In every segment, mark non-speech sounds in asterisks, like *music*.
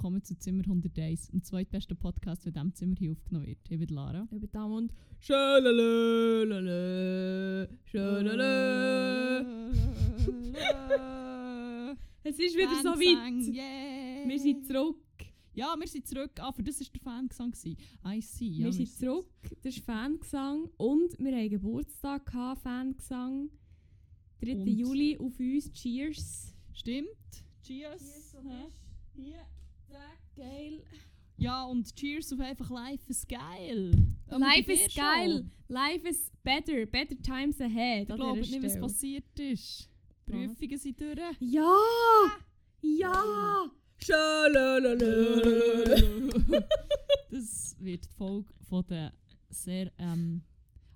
Willkommen zu Zimmer 101, dem zweitbesten Podcast, der in diesem Zimmer hier aufgenommen wird. Ich bin Lara. Ich bin Tam und Schölalö, schölalö. *laughs* Es ist wieder so weit. Yeah. Wir sind zurück. Ja, wir sind zurück. Ah, für das war der Fangesang. I see. Ja, wir sind zurück. Das ist Fangesang. Und wir hatten Geburtstag, gehabt, Fangesang. 3. Und? Juli auf uns. Cheers. Stimmt. Cheers. Hä? Hier, geil. Ja, und Cheers auf einfach Life is geil. Life is geil. Life is better. Better times ahead. Ich glaube nicht, was passiert ist. Prüfungen sind durch. Ja! Ja! Das wird die Folge von der sehr ähm,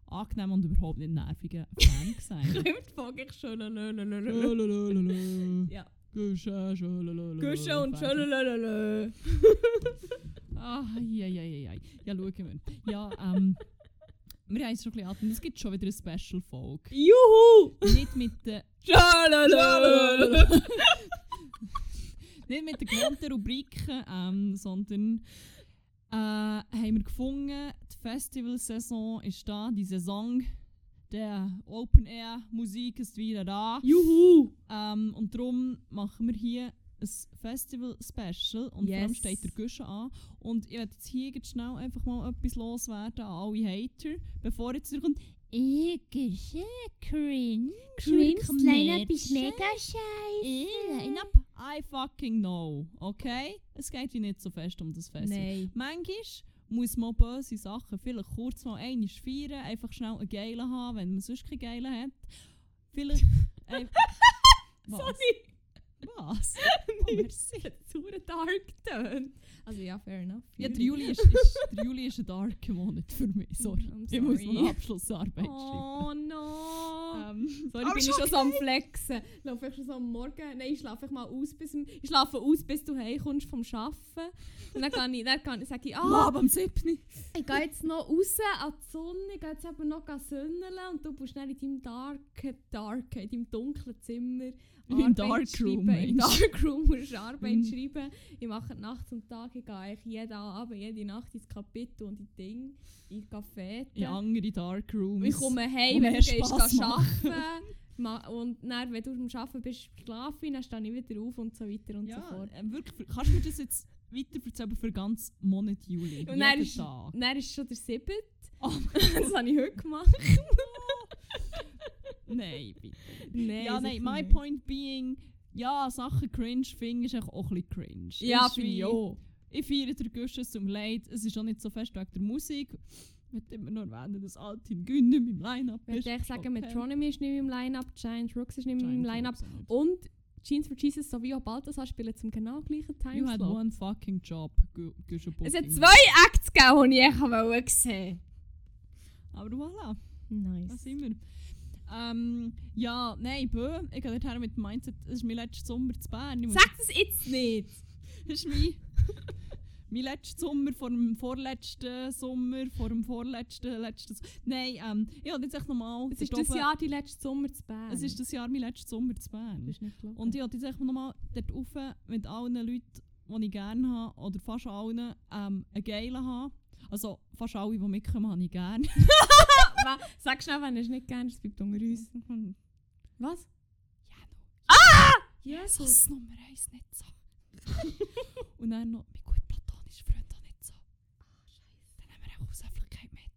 angenehmen und überhaupt nicht nervigen Fan sein. *laughs* Kommt Folge ich schölalö. Ja. Güsche, schölalala, Küsse und schölalö. *laughs* Ah, ja, ja, ja, ja. Ja, schauen wir. Ja, ähm, wir haben es schon ein bisschen. Es gibt schon wieder eine Special-Folge. Juhu! Nicht mit den *laughs* Schölalö. nicht mit den gewohnten Rubriken, ähm, sondern äh, haben wir gefunden, die Festivalsaison ist da, die Saison der Open-Air-Musik ist wieder da. Juhu! Ähm, und darum machen wir hier ein Festival-Special und vor allem Yes. steht der Guschen an. Und ich werde jetzt hier ganz schnell einfach mal etwas loswerden an alle Hater, bevor jetzt kommt «Ich Guschen, cringe, Cringe, das Line-Up Mädchen. ist mega scheiße. I fucking know, okay? Es geht wie nicht so fest um das Festival. Nein. Manchmal muss man böse Sachen vielleicht kurz mal einmal feiern, einfach schnell einen geilen haben, wenn man sonst keinen geilen hat. Vielleicht... *laughs* äh, was? Sorry! Was? *laughs* Oh, merci. Zu dark tönt. Also ja, fair enough. Ja, der Juli ist, ist, der Juli ist ein darker Monat für mich, *laughs* sorry. Ich muss noch eine Abschlussarbeit Oh no! schreiben. Ähm, Sorry, aber bin ich ist schon so am Flexen. Laufe ich schon so am Morgen. Nein, ich schlafe ich mal aus, bis, ich schlafe aus, bis du heimkommst vom Arbeiten. Und dann, kann ich, dann kann, sage ich, Ah, aber am 7. ich gehe jetzt noch raus an die Sonne, ich gehe jetzt eben noch sünneln und du bist dann in deinem darken, darken, in deinem dunklen Zimmer Im Darkroom. Im? Darkroom musst du Arbeit Mhm. schreiben. Ich mache nachts und Tag, ich gehe eigentlich jeden Abend, jede Nacht ins Kapitel und in Ding, in Café. In andere Darkrooms. Ich komme heim, wenn Spass arbeiten. Und dann, wenn du am Arbeiten bist, schlafe ich, dann stehe ich wieder auf und so weiter und so Ja, fort. äh, wirklich, kannst du mir das jetzt weiter erzählen für den ganzen Monat Juli? Und dann Jeden ist, Tag. dann ist schon der 7. Oh *laughs* das habe ich heute gemacht. *laughs* *laughs* nein, bitte. nein, ja, nein, my nicht. point being, ja, Sachen cringe ist eigentlich auch ein bisschen cringe. Ja, finde ich wie- auch. Ich feiere den tut mir leid, es ist auch nicht so fest wegen der Musik. Ich möchte immer nur erwähnen, dass Altin Gün nicht mit im Line-Up Ich ist. würde echt sagen, Okay. Metronomy ist nicht mehr im Line-Up, Giant Rooks ist nicht mehr im Line-Up. Und Jeans for Jesus sowie auch Balthasar spielen zum genau gleichen You had Timeslot. one fucking job, Guschen Es hat zwei Acts gegeben, die ich echt wollte sehen Aber voilà, da Nice. sind wir. Ähm, ja, nein, bö, ich gehe dorthin mit dem Mindset, es ist mein letzter Sommer zu Bern. Ich muss- Sag das jetzt nicht! *laughs* Das ist mein, mein letzter Sommer vor dem vorletzten Sommer, vor dem vorletzten, letzten... Nein, ähm, ich wollte jetzt echt nochmal... Es ist das Jahr die letzte Sommer zu Bern. Es ist das Jahr mein letzter Sommer zu Bern. Ist nicht gelogen. Und ich wollte jetzt echt nochmal dort rauf mit allen Leuten, die ich gerne habe, oder fast allen, ähm, einen geilen haben. Also fast alle, die mitkommen, habe ich gerne. *laughs* Wa- Sag schnell, wenn du es nicht gerne es bleibt unter uns. Was? Ja, no. Ah! Jesus. Das Nummer eins nicht so. *laughs* Und dann noch mein gut platonischer Freund auch nicht so. Dann haben wir auch Haushöflichkeit mit.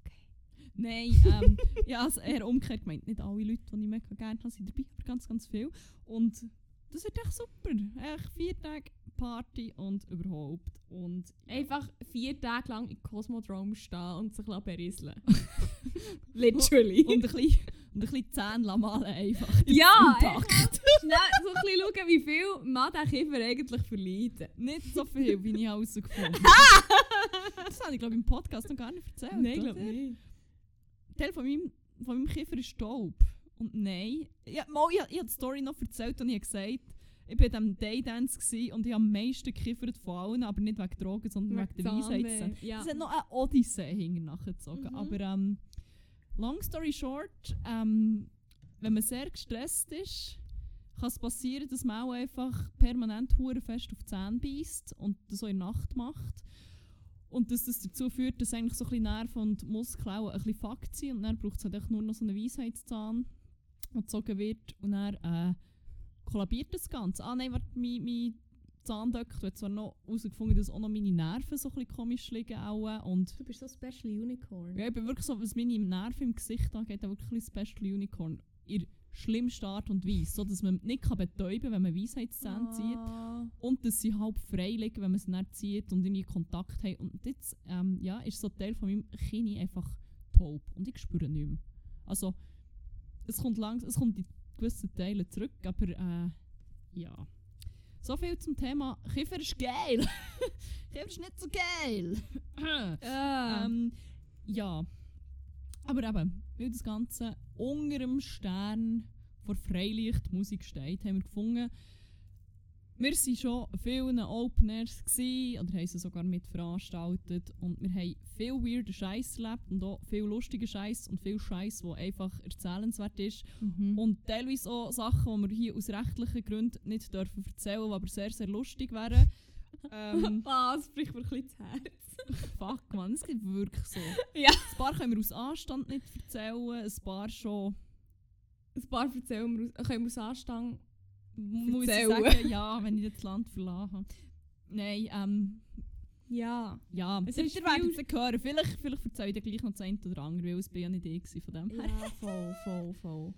Okay. Nein, ähm, *laughs* ja, also eher umgekehrt gemeint. Nicht alle Leute, die ich mega gerne habe, sind dabei, aber ganz, ganz viel. Und das wird echt super. Echt vier Tage Party und überhaupt. Und ja. Einfach vier Tage lang im Cosmodrome stehen und sich berieseln. *laughs* *laughs* Literally. und ein bisschen, und ein bisschen Zähne malen einfach. ja, Im einfach Takt. schnell so ein bisschen schauen, wie viel man den Kiefer eigentlich verleiden. Nicht so viel, wie ich herausgefunden habe. das habe ich, glaube ich, im Podcast noch gar nicht erzählt. Nein, glaube nicht. Teil von meinem, von meinem Kiefer ist Staub. Und nein. Ja, mal, ich, ich habe die Story noch erzählt und ich habe gesagt, ich war diesem Daydance und ich habe am meisten gekiffert von allen, aber nicht wegen Drogen, sondern wegen, der Weisheit. Ja. Es hat noch eine Odyssee hinten nachgezogen. Mhm. Aber ähm, long story short, ähm, wenn man sehr gestresst ist, kann es passieren, dass man auch einfach permanent hure fest auf die Zähne beißt und das so in der Nacht macht. Und dass das dazu führt, dass eigentlich so ein bisschen Nerven und Muskeln auch ein bisschen fucked sind und dann braucht es halt echt nur noch so einen Weisheitszahn, der gezogen wird und dann äh, kollabiert das Ganze. Ah nein, warte, mein, mein Zahndöckel hat zwar noch herausgefunden, dass auch noch meine Nerven so ein komisch liegen auch, und Du bist so Special Unicorn. ja, ich bin wirklich so, was meine Nerven im Gesicht angeht, auch wirklich Special Unicorn. In der schlimmsten Art und Weise. So, dass man nicht kann betäuben kann, wenn man Weisheitszähne zieht. Ah. Und dass sie halb frei liegen, wenn man sie nicht zieht und irgendwie Kontakt haben. Und jetzt ähm, ja, ist so ein Teil von meinem Kinn einfach taub. Und ich spüre nicht mehr. Also, es kommt langsam, es kommt in gewissen Teilen zurück, aber äh, ja. So viel zum Thema Kiefer ist geil. *laughs* Kiefer ist nicht so geil. *laughs* Ah. Ähm, ja. Aber eben, weil das Ganze unter dem Stern vor Freilichtmusik steht, haben wir gefunden, wir waren schon vielen Open Airs gewesen, oder haben sie sogar mitveranstaltet und wir haben viel weirden Scheiß erlebt und auch viel lustigen Scheiß und viel Scheiß, der einfach erzählenswert ist. Mhm. Und teilweise auch Sachen, die wir hier aus rechtlichen Gründen nicht dürfen erzählen, die aber sehr, sehr lustig wären. *laughs* ähm, ah, das bricht mir ein bisschen das Herz. *laughs* fuck man, es geht wirklich so. *laughs* Ja. Ein paar können wir aus Anstand nicht erzählen, ein paar schon. Ein paar erzählen wir, aus- können wir aus Anstand. Muss ich sagen, ja, wenn ich das Land verlassen habe. Nein, ähm, Ja. ja, Es ist ihr werdet es hören. Vielleicht, vielleicht erzähle ich dir gleich noch das eine oder andere, weil es bin ja nicht ich von dem her. Ja, voll, voll, voll.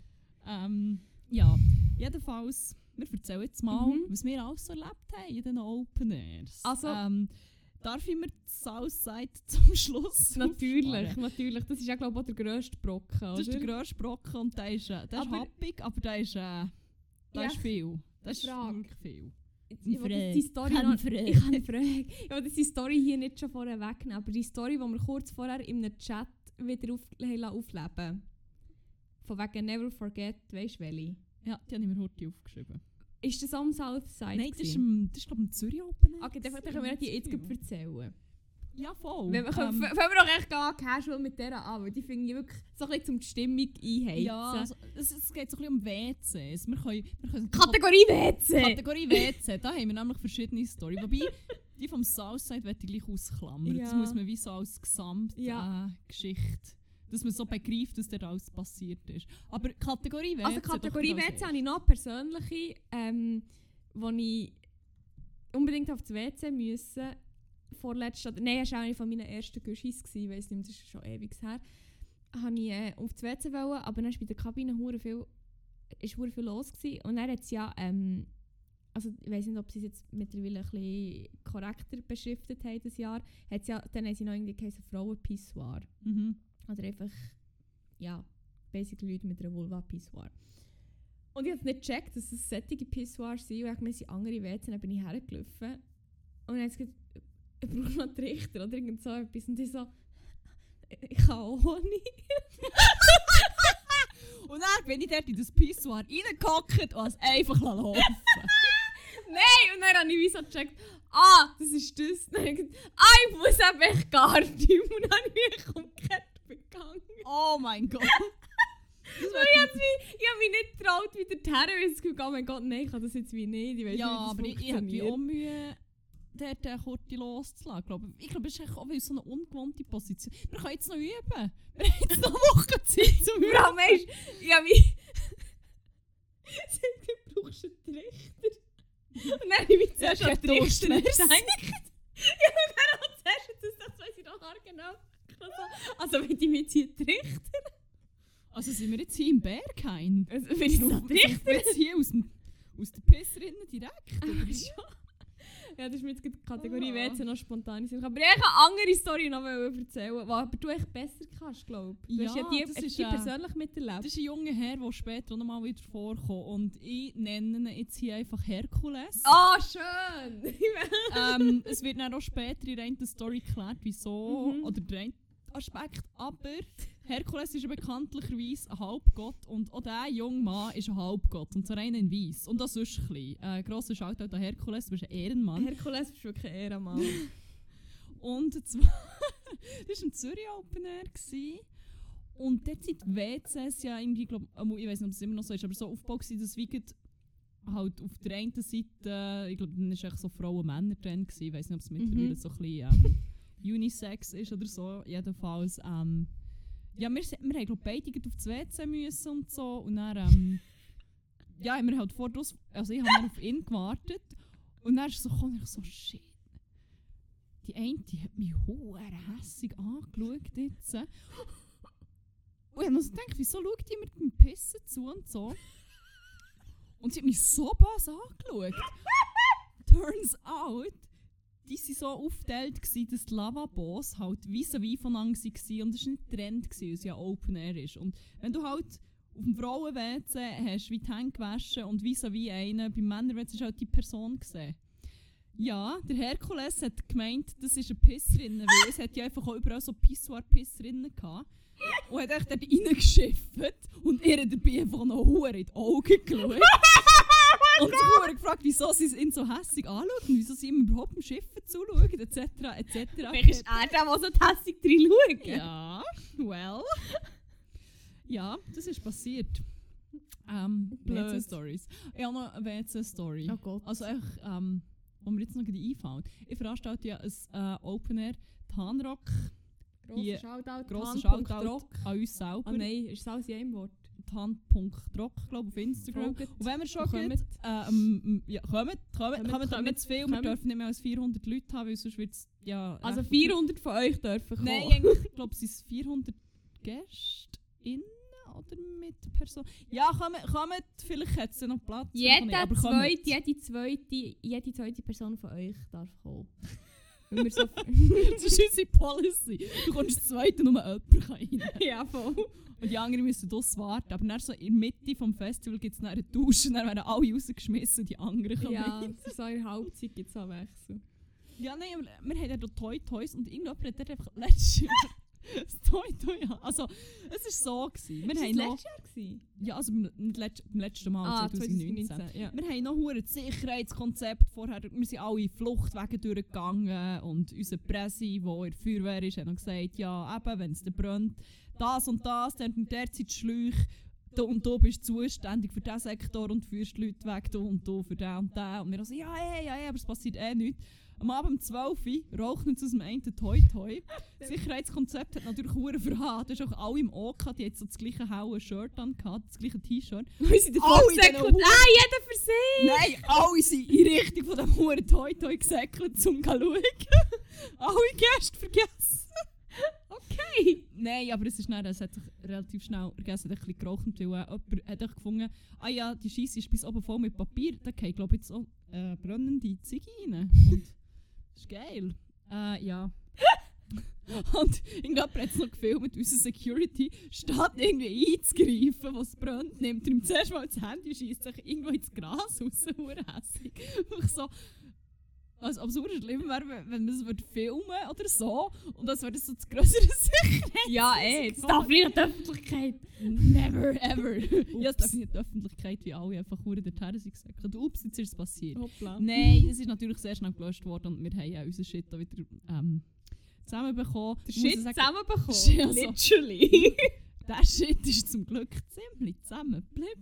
Ähm, ja, jedenfalls, wir erzählen jetzt mal, Mhm. was wir alles so erlebt haben in den Open Airs. Also- ähm, darf ich mir die Southside *laughs* zum Schluss *laughs* Natürlich, natürlich. Das ist ja, glaube ich, auch der grösste Brocken. Das ist der grösste Brocken und der ist, äh, der ist Aber- happig, aber der ist, äh, der Ja. ist viel. Das ist wirklich viel. Ich will die Story noch. Ich habe eine Frage. Ich will jetzt die Story hier nicht schon vorher wegnehmen, aber die Story, die wir kurz vorher in einem Chat wieder auf, aufleben Von wegen Never Forget, weißt du welche? Ja, die habe ich mir heute aufgeschrieben. Ist das am Southside? Nein, das ist, gewesen? im- das ist glaube ich im Zürich Open Air. Okay, dann, können wir die jetzt das erzählen. Ja, voll. Wenn wir, können, Ähm, fangen wir doch echt gar casual mit der an, weil die finde ich wirklich so ein bisschen zum die Stimmung einheizen. ja, also, es, es geht so ein bisschen um WCs. Wir können, wir können Kategorie WC! Kategorie WC, da haben wir nämlich verschiedene Storys. Wobei, die vom Southside möchte ich gleich ausklammern. Das Ja. muss man wie so als Gesamtgeschichte, Ja. äh, Geschichte, dass man so begreift, was da alles passiert ist. Aber Kategorie WC... Also Kategorie WC habe ich noch persönliche, ähm, wo ich unbedingt auf das WC müssen. Vorletzt, oder, nein, das war eine von meinen ersten Guschis, ich weiß nicht, mehr, das ist schon ewig her. Habe ich äh, auf das WC wollen, aber dann war bei der Kabine hure viel, ist hure viel los gewesen. und dann hat es ja, ähm, also ich weiß nicht, ob sie es jetzt mittlerweile ein bisschen korrekter beschriftet haben das Jahr, hat's ja, dann haben sie noch irgendwie geheißen Frauenpissoir. Mhm. Oder einfach, ja, basically Leute mit einer Vulva-Pissoir. Und ich habe nicht gecheckt, dass es solche Pissoirs sind. Und ich habe sind andere WC, dann bin ich hergelaufen. Und dann hat es gesagt, ich einen Trichter oder irgend so etwas. Und ich so, ich kann auch nicht. *laughs* Und dann bin ich dort in das Pissoir reingehockt und es einfach laufen *laughs* Nein! Und dann habe ich wie so gecheckt, ah, das ist das. Dann habe ich gesagt, ah, ich muss eben echt gar nicht. Und dann habe ich mich umgekehrt begangen. Oh mein Gott. *laughs* Und ich habe mich, ich hab mich nicht getraut, wieder zu her, weil ich das Gefühl hatte, oh mein Gott, nein, ich kann das jetzt wie nicht. Ich weiss ja, nicht, wie aber das ich, ich habe auch Mühe, dort äh, kurz loszulassen. Glaub. Ich glaube, es ist auch so eine ungewohnte Position. Wir können jetzt noch üben. Wir haben jetzt noch Wochen Zeit zum habe mich... Sie hat gesagt, du brauchst einen Trichter. Und dann habe ich mich zuerst Ja, an den Trichter gedacht. *laughs* Ja, und dann auch zuerst, das, das weiss ich noch genau. Also, wenn ich mir jetzt hier Trichter... Also sind wir jetzt hier im Berghain? Also, wenn ich noch Trichter... jetzt hier aus, dem, aus der Pisserinnen direkt? Oder wie? Ja, das ist mir jetzt die Kategorie Ah. WC noch spontan. gekommen. Aber ich eine andere Story noch erzählen, die aber du echt besser kannst, glaube ich. Du hast ja Ja, die, das ist, die äh, persönlich miterlebt. Das ist ein junger Herr, der später noch mal wieder vorkommt. Und ich nenne ihn jetzt hier einfach Herkules. Ah, schön! *laughs* ähm, es wird dann auch später in der Story geklärt, wieso, Mhm. oder der Aspekt. Aber Herkules ist bekanntlicherweise ein Halbgott und auch dieser junge Mann ist ein Halbgott. Und zwar einer in Weiss. Und das ist ein bisschen. Äh, grosser Shoutout an Herkules, du bist ein Ehrenmann. Herkules bist wirklich ein Ehrenmann. *laughs* Und zwar, *laughs* das war im Zürich Open Air. Gewesen. Und dort sind die WCs ja irgendwie, glaub, ähm, ich weiß nicht, ob es immer noch so ist, aber so aufgebaut gewesen, dass wie halt auf der einen Seite, ich glaube, dann war echt so Frauen-Männer-Trend. Ich weiß nicht, ob es Mhm. mittlerweile so ein bisschen ähm, *laughs* Unisex ist oder so. Jedenfalls, ähm, ja, wir, wir haben glaube beide auf das WC müssen und so. Und dann, ähm, *laughs* ja, haben wir halt vor draus, also ich habe auf ihn gewartet. Und dann ist so gekommen ich so, shit. Die eine die hat mich hoher hässig angeschaut jetzt. *laughs* Und ich habe mir so gedacht, wieso schaut die mit dem Pissen zu und so. *laughs* Und sie hat mich so böse angeschaut. Turns out, die waren so aufgeteilt, gewesen, dass die Lavabos halt vis-à-vis voneinander waren und es war nicht Trend, weil es ja Open Air ist. Und wenn du halt auf dem Frauen-WC hast wie die Hände gewaschen und vis-à-vis einen, beim Männer-WC ist halt die Person gesehen. Ja, der Herkules hat gemeint, das ist eine Pissrinne, weil es hat ja einfach auch überall so Pissoir-Pissrinnen gehabt. Und hat echt dort reingeschifft und ihr dabei einfach noch Huren in die Augen geschaut. Und sich Huren gefragt, wieso sie ihn so hässlich anschaut und wieso sie ihm überhaupt im Schiffen zuschauen, etc. etc. Vielleicht ist er der, der so hässig drin schaut. Ja, well. Ja, das ist passiert. Ähm. WC-Stories. Ich habe noch eine WC-Story. Oh Gott. Also echt, ähm, wo mir jetzt noch gerade einfällt. Ich veranstalte ja ein äh, Open Air Tanrock Grosser Shoutout. grosser. Shoutout an uns selber. Ah nein, ist es alles in einem Wort? Tan.rock, glaube ich, auf Instagram. Folgt. Und wenn wir schon kommt. äh, ähm, ja, kommt, kommt, Kommt, kommt, nicht zu viel. Wir kommt. dürfen nicht mehr als 400 Leute haben, weil sonst wird es ja... Also recht- 400 von euch dürfen kommen. Nein, eigentlich, ich glaube, es sind 400 Gäste innen oder mit Person. Ja, kommt, kommt vielleicht hat es noch Platz. auch nicht, zweite, jede, zweite, jede zweite Person von euch darf kommen. *laughs* Wenn wir so Das ist unsere Policy. Du kommst zweite nur jemand rein. *laughs* ja, voll. Und die anderen müssen draussen warten. Aber dann so in der Mitte des Festivals gibt es eine Dusche und dann werden alle rausgeschmissen und die anderen kommen Ja, rein. so in der Halbzeit gibt es auch Wechsel. Ja, nein, aber wir haben ja dort Toy Toys und irgendjemand hat dort einfach letztes Jahr *laughs* das Toy Toy Also, es war so. Gewesen. Wir Ist haben das letztes Jahr gewesen? Ja, also beim nicht letzt, letzten Mal, Ah, 2019. 2019, ja. Wir haben noch das Sicherheitskonzept vorher. Wir sind alle Fluchtwege durchgegangen und unser Presse, der in der Feuerwehr ist, hat noch gesagt, ja, eben, wenn es dann brennt, das und das, dann in der Zeit Schläuche, du und du bist zuständig für diesen Sektor und führst die Leute weg, du und du für den und den. Und wir so, ja, ja, ja, ja, aber es passiert eh nichts. Am Abend um 12 Uhr rauchen uns aus dem einen Toi Toi. Das *laughs* Sicherheitskonzept hat natürlich hure verhauen. Das ist auch alle im gehabt, die hatten so das gleiche helle Shirt an, gehabt, das gleiche T-Shirt. *laughs* Wir sind Alle gesäckelt. Ah, jeder für sich! Nein, alle sind in Richtung von dem Huren Toi Toi gesäckelt, zum zu schauen. *laughs* alle Gäste vergessen. Okay. Nein, aber es, ist dann, es hat sich relativ schnell vergessen, hat ein bisschen geraucht, weil äh, jemand hat echt gefunden, ah ja, die Scheisse ist bis oben voll mit Papier, da glaube ich jetzt auch äh, brennende Ziege rein. Und das *laughs* ist geil. Äh, ja. *laughs* Und irgendjemand hat es noch gefilmt, unsere Security statt irgendwie einzugreifen, was brennt, nimmt er ihm zuerst mal das Handy und schießt sich irgendwo ins Gras raus, *laughs* hässig. Ich so, also absurd schlimm wäre, wenn man es filmen oder so und das wäre das so das größere *laughs* Sicherheit. Ja, eh, das darf nicht in die Öffentlichkeit. Never ever. *laughs* ja, es darf nicht in die Öffentlichkeit, wie alle einfach hure dorthin sind gesagt. Und ups, jetzt ist es passiert. Hoppla. Nein, es ist natürlich sehr schnell gelöscht worden und wir haben ja unseren Shit da wieder ähm, zusammenbekommen. Der Shit zusammenbekommen. *laughs* Also- Literally. Der Shit ist zum Glück ziemlich zusammengeblieben.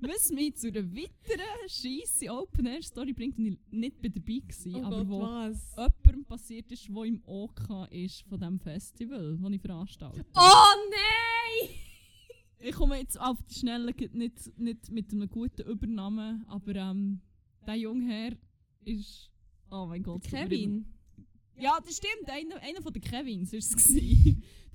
Was mich zu einer weiteren scheisse Open Air Story bringt, und ich nicht bei dabei war, oh aber Gott, wo was? jemandem passiert ist, der im OK ist von diesem Festival, das ich veranstalte. Oh nein! Ich komme jetzt auf die Schnelle nicht, nicht mit einem guten Übernamen, aber ähm, der junge Herr ist. Oh mein Gott. Kevin. Ja, das stimmt. Einer, einer von den Kevins war es.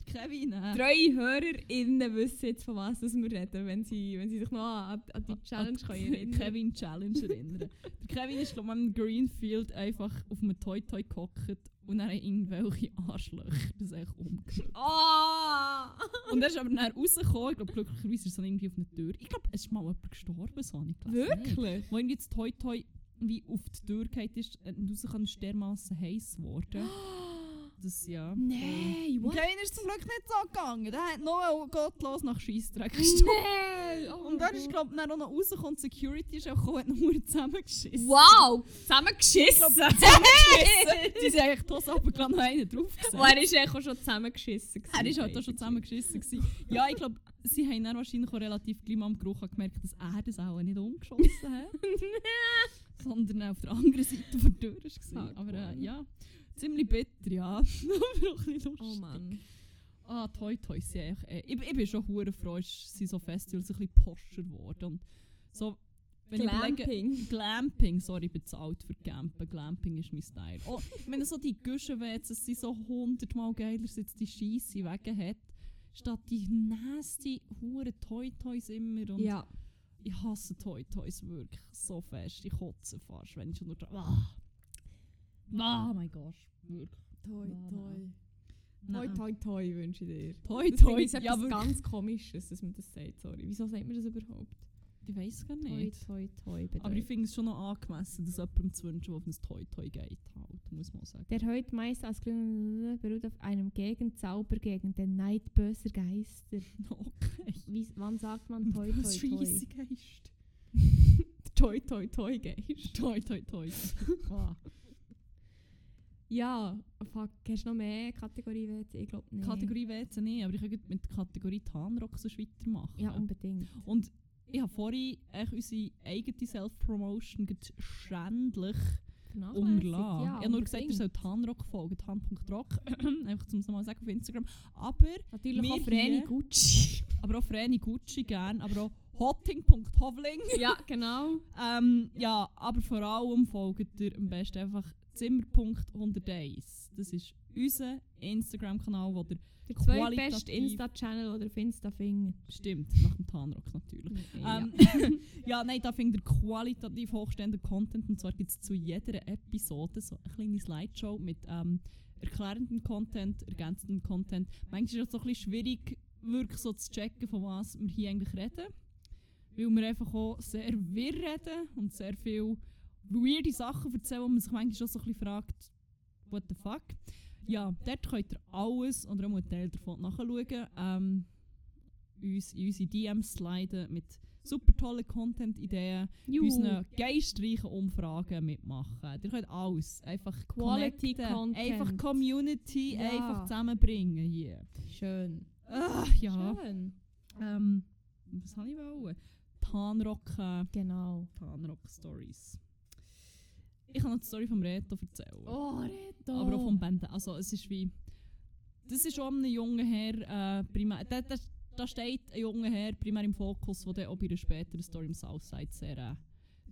Kevin. Treue HörerInnen wissen jetzt, von was wir reden, wenn sie, wenn sie sich noch an, an die Challenge können erinnern Kevin Challenge erinnern. *laughs* der Kevin ist, glaube ich, am Greenfield einfach auf einem Toy Toy gehockt und dann irgendwelche Arschlöcher das echt umgebracht. Oh! Und er ist aber dann rausgekommen. Ich glaube, glücklicherweise ist er so irgendwie auf einer Tür. Ich glaube, es ist mal jemand gestorben, so habe ich gelesen. Wirklich? Wo irgendwie das Toi wie auf die Tür geht ist, und raus kann, ist dermassen heiß geworden. *gasps* das ja. Nein, what? Keiner ist zum Glück nicht so gegangen. Der hat noch gottlos nach Scheissdreck *laughs* Nein! Oh Und dann ist, glaube ich, dann auch noch rausgekommen, Security ist auch gekommen, hat noch verdammt zusammengeschissen. Wow! Zusammengeschissen! Zusammengeschissen! *laughs* Die sind eigentlich Hose runtergelassen und noch einen draufgesetzt. Oh, er ist auch schon zusammengeschissen. gewesen, Er war halt auch schon zusammengeschissen. Gewesen. Ja, ich glaube, sie haben dann wahrscheinlich auch relativ gleich mal am Geruch gemerkt, dass er das auch nicht umgeschossen hat. *laughs* sondern auf der anderen Seite der Tür war. Ah, Aber äh, ja, ziemlich bitter, ja. *laughs* Aber auch ein lustig. Oh Mann. Ah, Toy Toys sind echt, äh, ich, ich bin schon hure froh, es sind so Festivals ein bisschen poscher geworden. Und so, wenn ich überlege, Glamping. Glamping, sorry, ich bin zu alt für Campen. Glamping ist mein Style. Oh, ich meine, so die Guschenwetze sind so hundertmal geiler, seit die Scheisse weg hat. Statt die nasty, hure Toy Toys immer. Und Ja. Ich hasse Toy Toys wirklich so fest. Ich kotze fast, wenn ich schon nur. Ah. Ah, mein Gott. Wirklich. Toi, Nein, toi. Nein. Toi, toi, toi wünsche ich dir. Toi Das Toi. so Ja, etwas wirklich. ganz komisches, dass man das sagt, sorry. Wieso sagt man das überhaupt? Ich weiß gar Toi, nicht. toi, toi bedeutet. Aber ich finde es schon noch angemessen, dass jemandem zu wünschen, der auf ein Toy Toy geht, halt, muss man sagen. Der heute meist als Grün beruht auf einem Gegenzauber gegen den Neid böser Geister. *laughs* Okay. Wie, wann sagt man toi, toi, toi? scheisse Geist. *laughs* toi, toi, toi Geist. Toi Toi Toi. Ah. *laughs* Ja, fuck, hast du noch mehr Kategorie WC? Ich glaube nicht. Kategorie WC nicht, aber ich gut mit der Kategorie Tarnrock so weitermachen. Ja, unbedingt. Und ich habe vorhin echt unsere eigene Self-Promotion schändlich umgelassen. Ja, ich habe nur gesagt, ihr sollt Tarnrock folgen, tan.rock, *clears throat* einfach zum es nochmal sagen auf Instagram. Aber, Natürlich auch Vreni Gucci. *laughs* aber auch Vreni Gucci gern, aber auch hotting.hovling. ja, genau. *laughs* Ähm, ja, aber vor allem folgt ihr am besten einfach Zimmer.101. Das ist unser Instagram-Kanal, wo der Der zweitbeste Insta-Channel oder auf Insta findet. stimmt, nach dem Tarnrock natürlich. Ja. Ähm, *laughs* ja, nein, da findet ihr qualitativ hochstehenden Content. Und zwar gibt es zu jeder Episode so eine kleine Slideshow mit ähm, erklärendem Content, ergänzendem Content. Manchmal ist es so ein bisschen schwierig, wirklich so zu checken, von was wir hier eigentlich reden. Weil wir einfach auch sehr wirr reden und sehr viel weirde Sachen erzählen, wo man sich manchmal auch so ein bisschen fragt, what the fuck. Ja, dort könnt ihr alles oder auch einen Teil davon nachschauen. Ähm, uns in unsere DMs sliden mit super tollen Content-Ideen, unseren geistreichen Umfragen mitmachen. Ihr könnt alles. Einfach Quality connecten, Content. Einfach Community Ja. einfach zusammenbringen hier. Schön. Ah, ja. Schön. Ähm, was habe ich wollen? Tarnrock, äh, Genau. Tarnrock Stories. Ich kann noch die Story vom Reto erzählen. Oh, Reto. Aber auch vom Band. Also es ist wie... Das ist schon ein junger Herr, äh, primär... Da, da, da steht ein junger Herr primär im Fokus, der dann auch bei einer späteren Story im Southside sehr... Äh,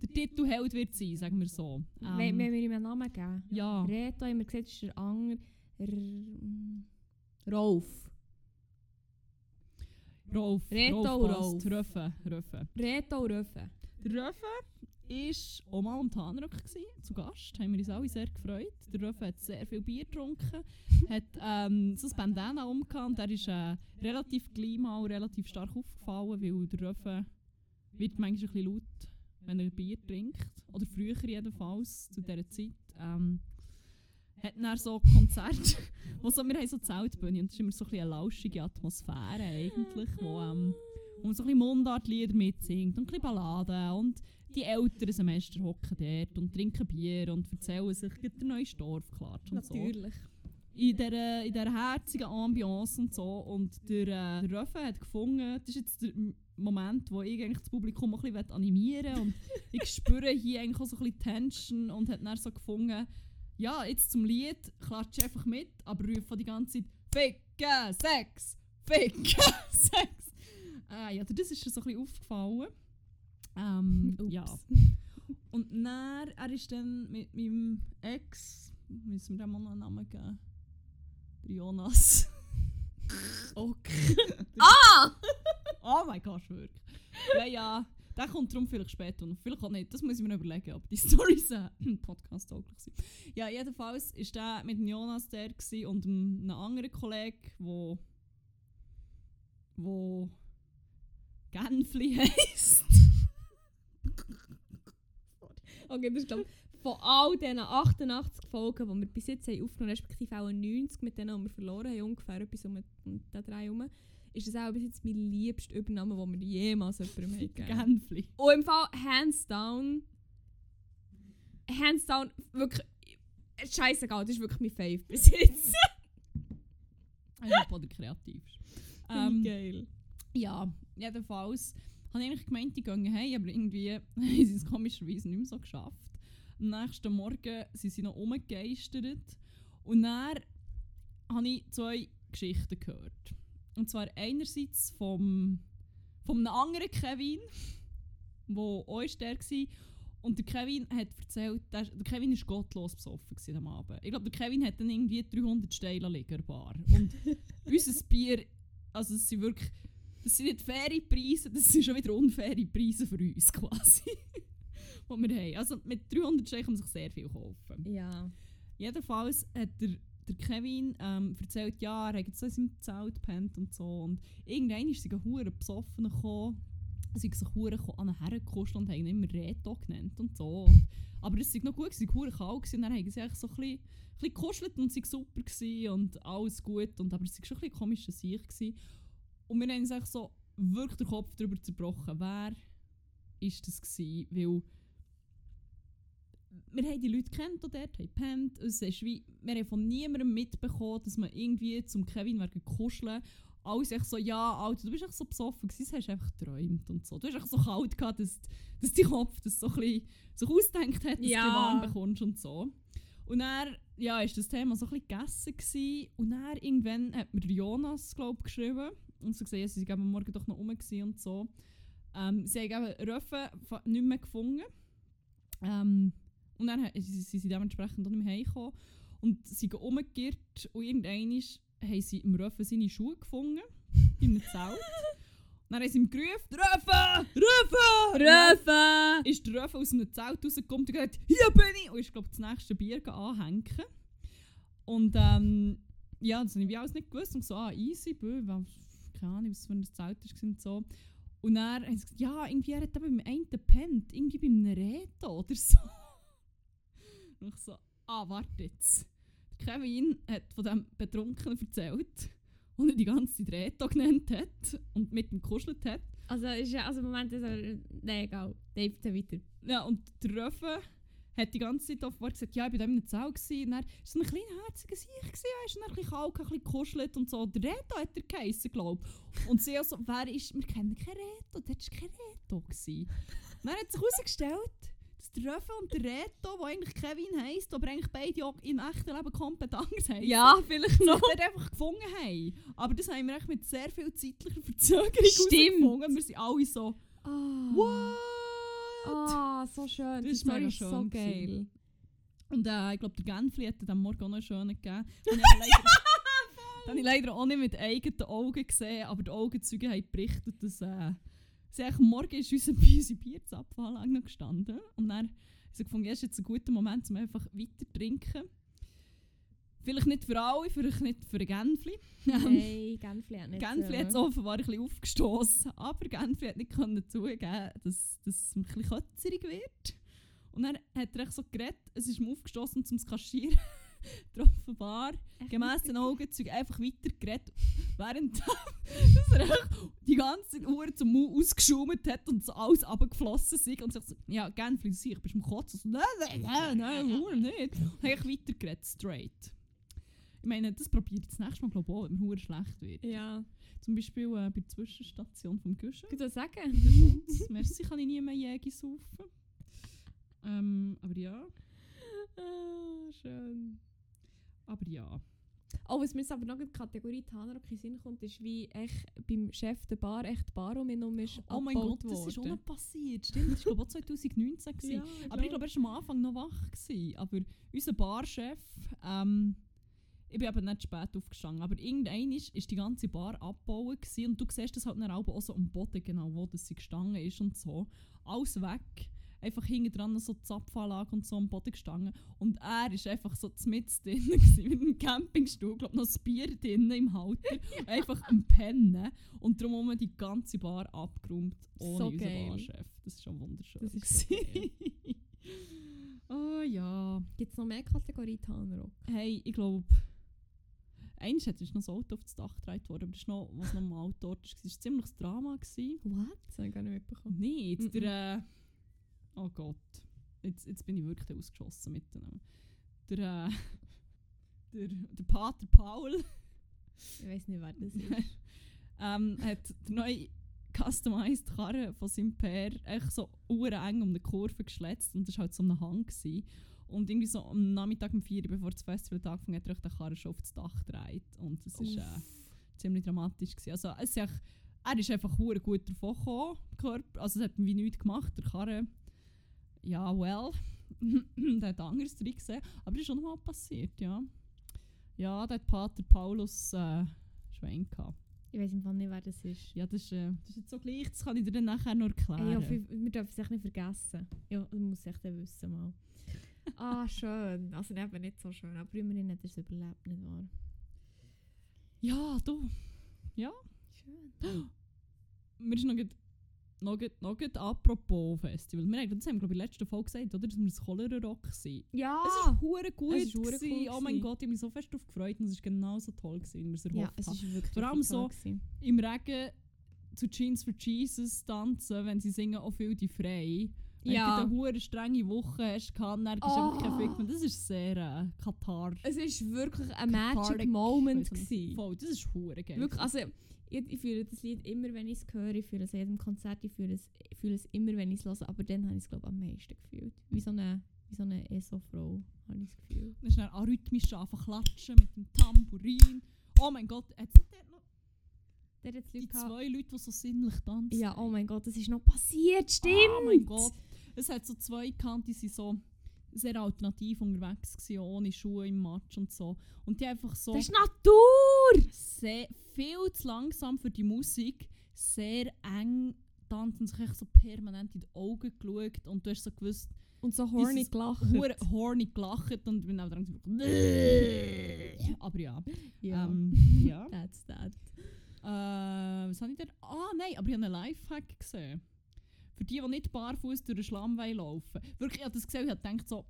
der Titelheld wird sein, sagen wir so. Wenn Ähm, wir ihm einen Namen geben. ja, Reto haben wir gesagt, ist der Anger. Mm, Rolf. Rolf. Reto Rolf. Rolf. passt. Röffe. Röffe. Reto Röffe. Der Mal am Tarnrock gewesen, zu Gast. Haben wir uns alle sehr gefreut. Der Röffe hat sehr viel Bier getrunken, *laughs* hat ähm, so ein Bandana umgehabt und er ist äh, relativ gleich mal relativ stark aufgefallen, weil der Röffe wird manchmal ein bisschen laut, wenn er Bier trinkt. Oder früher jedenfalls, zu dieser Zeit. Ähm, hat dann so Konzerte, *laughs* wo so, wir haben so Zeltbühne und das ist immer so eine lauschige Atmosphäre eigentlich, wo, ähm, wo man so ein bisschen Mundartlieder mitsingt und ein bisschen Balladen und die älteren Semester hocken dort und trinken Bier und erzählen sich gerade der neue Dorf klatsch und so. Natürlich. In dieser, in dieser herzigen Ambiance und so und der, äh, der Röffe hat gefunden, das ist jetzt der Moment, wo ich eigentlich das Publikum ein bisschen animieren will und ich spüre hier eigentlich auch so ein bisschen Tension und hat dann so gefunden, ja, jetzt zum Lied klatsche einfach mit, aber rufe die ganze Zeit Ficken, Sex, Ficken, *laughs* Sex. Äh, ja, das ist mir so ein bisschen aufgefallen. Ähm, *laughs* ja. *laughs* Und dann, er ist dann mit meinem Ex, müssen wir dem noch einen Namen geben? Jonas. *laughs* okay. Ah! Oh mein Gott, wirklich. Ja, ja. Der kommt darum vielleicht später und vielleicht auch nicht. Das muss ich mir überlegen, ob die Storys äh, Podcast tauglich sind. Ja, jedenfalls war der mit Jonas der und einem anderen Kollegen, wo wo Genfli heisst. Okay, das ist glaub, von all diesen 88 Folgen, die wir bis jetzt haben aufgenommen haben, respektive auch 90 mit denen, die wir verloren haben, ungefähr etwas um um den drei herum, ist das auch bis jetzt mein liebster Übernahme, den wir jemals jemandem haben gegeben. *laughs* Und im Fall, hands down, hands down, wirklich, scheißegal, das ist wirklich mein Fave bis jetzt. *laughs* *laughs* Ich glaube, der kreativste. Ähm, geil. ja, jedenfalls habe ich eigentlich gemeint, die gehen hey, aber irgendwie *laughs* haben sie es komischerweise nicht mehr so geschafft. Am nächsten Morgen sind sie noch rumgegeistert und dann habe ich zwei Geschichten gehört. Und zwar einerseits vom, von einem anderen Kevin, *laughs* der auch der war. Und der Kevin hat erzählt, der, der Kevin war gottlos besoffen am Abend. Ich glaube, der Kevin hat dann irgendwie 300 Steine liegen Bar. Und *laughs* unser Bier, also es sind wirklich, das sind nicht faire Preise, das sind schon wieder unfaire Preise für uns quasi. *laughs* die wir haben. Also mit 300 Steinen kann man sich sehr viel kaufen. Ja. Jedenfalls hat der, der Kevin ähm, erzählt, ja, er hat so in seinem Zelt gepennt und so. Und irgendwann ist sie hure besoffen gekommen. Sie haben sich hure an ihn hergekostet und haben ihn immer Reto genannt und so. Und, aber es war noch gut, sie waren kalt gewesen, und dann haben sie eigentlich so ein bisschen, ein bisschen gekuschelt und sie super gewesen und alles gut. Und, aber es war schon ein bisschen komischer Sicht. Gewesen. Und wir haben uns so wirklich den Kopf darüber zerbrochen, wer ist das gewesen, weil wir haben die Leute kennt, die dort haben gepennt. Es ist wie, wir haben von niemandem mitbekommen, dass man irgendwie zum Kevin wegen kuscheln. Alles echt so, ja, Alter, du bist echt so besoffen gewesen, du hast einfach geträumt und so. Du hast echt so kalt gehabt, dass, dass dein Kopf das so ein bisschen sich ausgedacht hat, dass Ja. du warm bekommst und so. Und dann, ja, ist das Thema so ein bisschen gegessen gewesen. Und dann irgendwann hat mir Jonas, glaube ich, geschrieben. Und so gesehen, sie waren am Morgen doch noch rum und so. Ähm, sie haben eben Röffen fa- nicht mehr gefunden. Ähm, und dann ha- sie, sind dementsprechend auch nicht mehr heimgekommen. Und sie sind umgekehrt und irgendwann haben sie im Röffen seine Schuhe gefunden. In einem Zelt. *laughs* dann haben sie ihm gerufen, Röffen! Röffen! Röfe! ist der Röffel aus einem Zelt rausgekommen und gesagt, hier bin ich! Und ist, glaube das nächste Bier anhängen. Und ähm, ja, das habe ich alles nicht gewusst. Und so, ah, easy, bö, was- keine Ahnung, was für ein Zelt war und so. Und dann haben sie gesagt, ja, irgendwie er hat eben beim einen gepennt, irgendwie beim Reto oder so. *laughs* Und ich so, ah, warte jetzt. Kevin hat von dem Betrunkenen erzählt, *laughs* und er die ganze Zeit Reto genannt hat und mit ihm gekuschelt hat. Also, ist ja, also im Moment ist er. Nein, egal. Dave, weiter. Ja, und der Röfe hat die ganze Zeit offenbar gesagt, ja, ich war da in einem Zelt. gewesen. Und dann war so ein kleiner herziger Sieg, weißt du, und dann ein bisschen kalt, ein bisschen gekuschelt und so. Der Reto hat er geheissen, glaube ich. Und sie also, wer ist, wir kennen keinen Reto, das war kein Reto. Gewesen. Und dann hat sich herausgestellt, dass der Röfe und der Reto, der eigentlich Kevin heisst, aber eigentlich beide auch im echten Leben komplett anders heissen, Ja, vielleicht noch. dort einfach gefunden haben. Aber das haben wir echt mit sehr viel zeitlicher Verzögerung Stimmt. Wir sind alle so, Ah. what? Ah, so schön. Das Story mega ist so schön geil. gewesen. Und äh, ich glaube, der Genfli hat am Morgen auch noch schönen gegeben. *laughs* Den habe ich leider, habe ich auch nicht mit eigenen Augen gesehen, aber die Augenzeuge haben berichtet, dass äh, sie am Morgen ist unser, *laughs* unsere Bierzapfanlage noch gestanden. Und dann haben sie gefunden, ja, ist jetzt ein guter Moment, um einfach weiter zu trinken. Vielleicht nicht für alle, vielleicht nicht für Genfli. Nein, *laughs* Genfli hat nicht Genfli so. hat es offenbar ein bisschen aufgestoßen, aber Genfli hat nicht können zugeben, dass, dass es ein bisschen kötzerig wird. Und dann hat er echt so geredet, es ist ihm aufgestoßen zum Kaschieren. *laughs* Der offenbar gemäss den Augenzeugen einfach weiter geredet, während *laughs* dass er die ganze Uhr zum Mund ausgeschaumt hat und so alles runtergeflossen ist. Und sich so, ja, Genfli, du siehst, bist du am Kotzen? So, nein, nein, nein, nein, nicht. Und habe ich weiter geredet, straight. Ich meine, das probiere ich das nächste Mal, glaube ich, auch, wenn hure schlecht wird. Ja. Zum Beispiel äh, bei der Zwischenstation vom Guschen. Ich würde sagen. *laughs* Merci, kann ich nie mehr Jägi saufen. Ähm, aber ja. ah, schön. Aber ja. Oh, was mir jetzt aber noch in die Kategorie Tanrock in den Sinn kommt, ist wie echt beim Chef der Bar echt die Bar um herum ist Oh mein Gott, das ist auch noch passiert. Stimmt, das war glaube ich auch *laughs* 2019. gewesen. Ja, aber ich glaube, er war am Anfang noch wach. Gewesen. Aber unser Barchef, ähm, ich bin eben nicht spät aufgestanden, aber irgendwann ist, ist die ganze Bar abgebaut gewesen. und du siehst das halt dann auch so am Boden, genau wo das sie gestanden ist und so. Alles weg. Einfach hinten dran so die Zapfanlage und so am Boden gestanden. Und er ist einfach so mit *laughs* drin gewesen, mit einem Campingstuhl, glaube noch das Bier drin im Halter. *laughs* Einfach am Pennen. Und darum haben wir die ganze Bar abgeräumt ohne So unseren. Barchef. Das ist schon wunderschön. Das ist so oh *laughs* ja. noch mehr Kategorie Tanrock? Hey, ich glaube, eins hat ist noch das Auto auf das Dach gedreht worden, aber das ist noch, was noch im Auto dort war, das war ziemlich das Drama. Gewesen. What? Das habe ich gar nicht mitbekommen. Nicht, Mhm. der, äh, oh Gott, jetzt, jetzt bin ich wirklich ausgeschossen mit dem Namen. Der, äh, *laughs* der, der Pater Paul Ich weiß nicht, wer das *laughs* ist. ähm, hat die neue customized Karre von seinem Pär echt so eng um eine Kurve geschletzt und das war halt so ein Hang. Gewesen. Und irgendwie so am Nachmittag um 4 Uhr, bevor das Festival angefangen hat, hat er echt die Karre schon auf das Dach gedreht. Und das ist äh, ziemlich dramatisch. Gewesen. Also, es ist echt, er ist einfach hure gut davon gekommen, Körper. Also es hat wie nichts gemacht, der Karre. Ja, well. *clears throat* der hat anderes drin gesehen. Aber das ist schon mal passiert, ja. Ja, der hat Pater Paulus äh, Schwein gehabt. Ich weiß Fall nicht, wer das ist. Ja, das ist, äh, das ist jetzt so gleich, das kann ich dir dann nachher noch erklären. Ey, ja, wir dürfen es echt nicht vergessen. Ja, das muss ich echt wissen mal. Ah, schön. Also eben nicht so schön, aber immerhin hat er es überlebt, nicht wahr? ja, du. Schön. *gasps* Mir ist noch grad- noch, noch apropos Festival. Wir haben, das haben wir glaube ich in der letzten Folge gesagt, oder? Dass wir das Cholera Rock waren. Ja! Es war hure gut. es cool oh mein. Gott, ich habe mich so fest darauf gefreut und es war genauso toll, gewesen, wie wir es ja, erhofft es haben. wirklich Vor allem so- gewesen. Im Regen zu Jeans for Jesus tanzen, wenn sie singen «Auch viel die frei». Wenn Ja. du eine hure strenge Woche hast, kann dann einfach Oh. Fick mehr. Das ist sehr äh, Katar. Es war wirklich ein Magic Cathartic, Moment. Gewesen. Voll, das ist hure geil. Wirklich, also ich, ich fühle das Lied immer, wenn ich es höre, ich fühle es jedem Konzert, ich fühle es, ich fühle es immer, wenn ich es höre, aber dann habe ich es glaube am meisten gefühlt. Wie so eine, wie so eine ESO-Frau habe ich das Gefühl. Dann ist dann arrhythmisch anfangen klatschen mit dem Tambourin. Oh mein Gott, hat es dort noch Der hat die zwei Leute, die so sinnlich tanzen? Ja, oh mein Gott, das ist noch passiert, stimmt! Oh mein Gott. Es hat so zwei gekannt, die sind so sehr alternativ unterwegs gewesen, ohne Schuhe im Matsch und so. Und die einfach so Das ist Natur! sehr, viel zu langsam für die Musik, sehr eng tanzen, sich so permanent in die Augen geschaut und du hast so gewusst, Und so horny gelacht. horny gelacht und bin auch dran gewesen, aber ja. ja. Ähm, *laughs* ja. That's that. Äh, was habe ich denn? Ah, nein, aber ich habe einen Lifehack gesehen. Für die, die nicht barfuß durch den Schlamm wollen laufen Wirklich, ich habe das gesehen und habe gedacht so,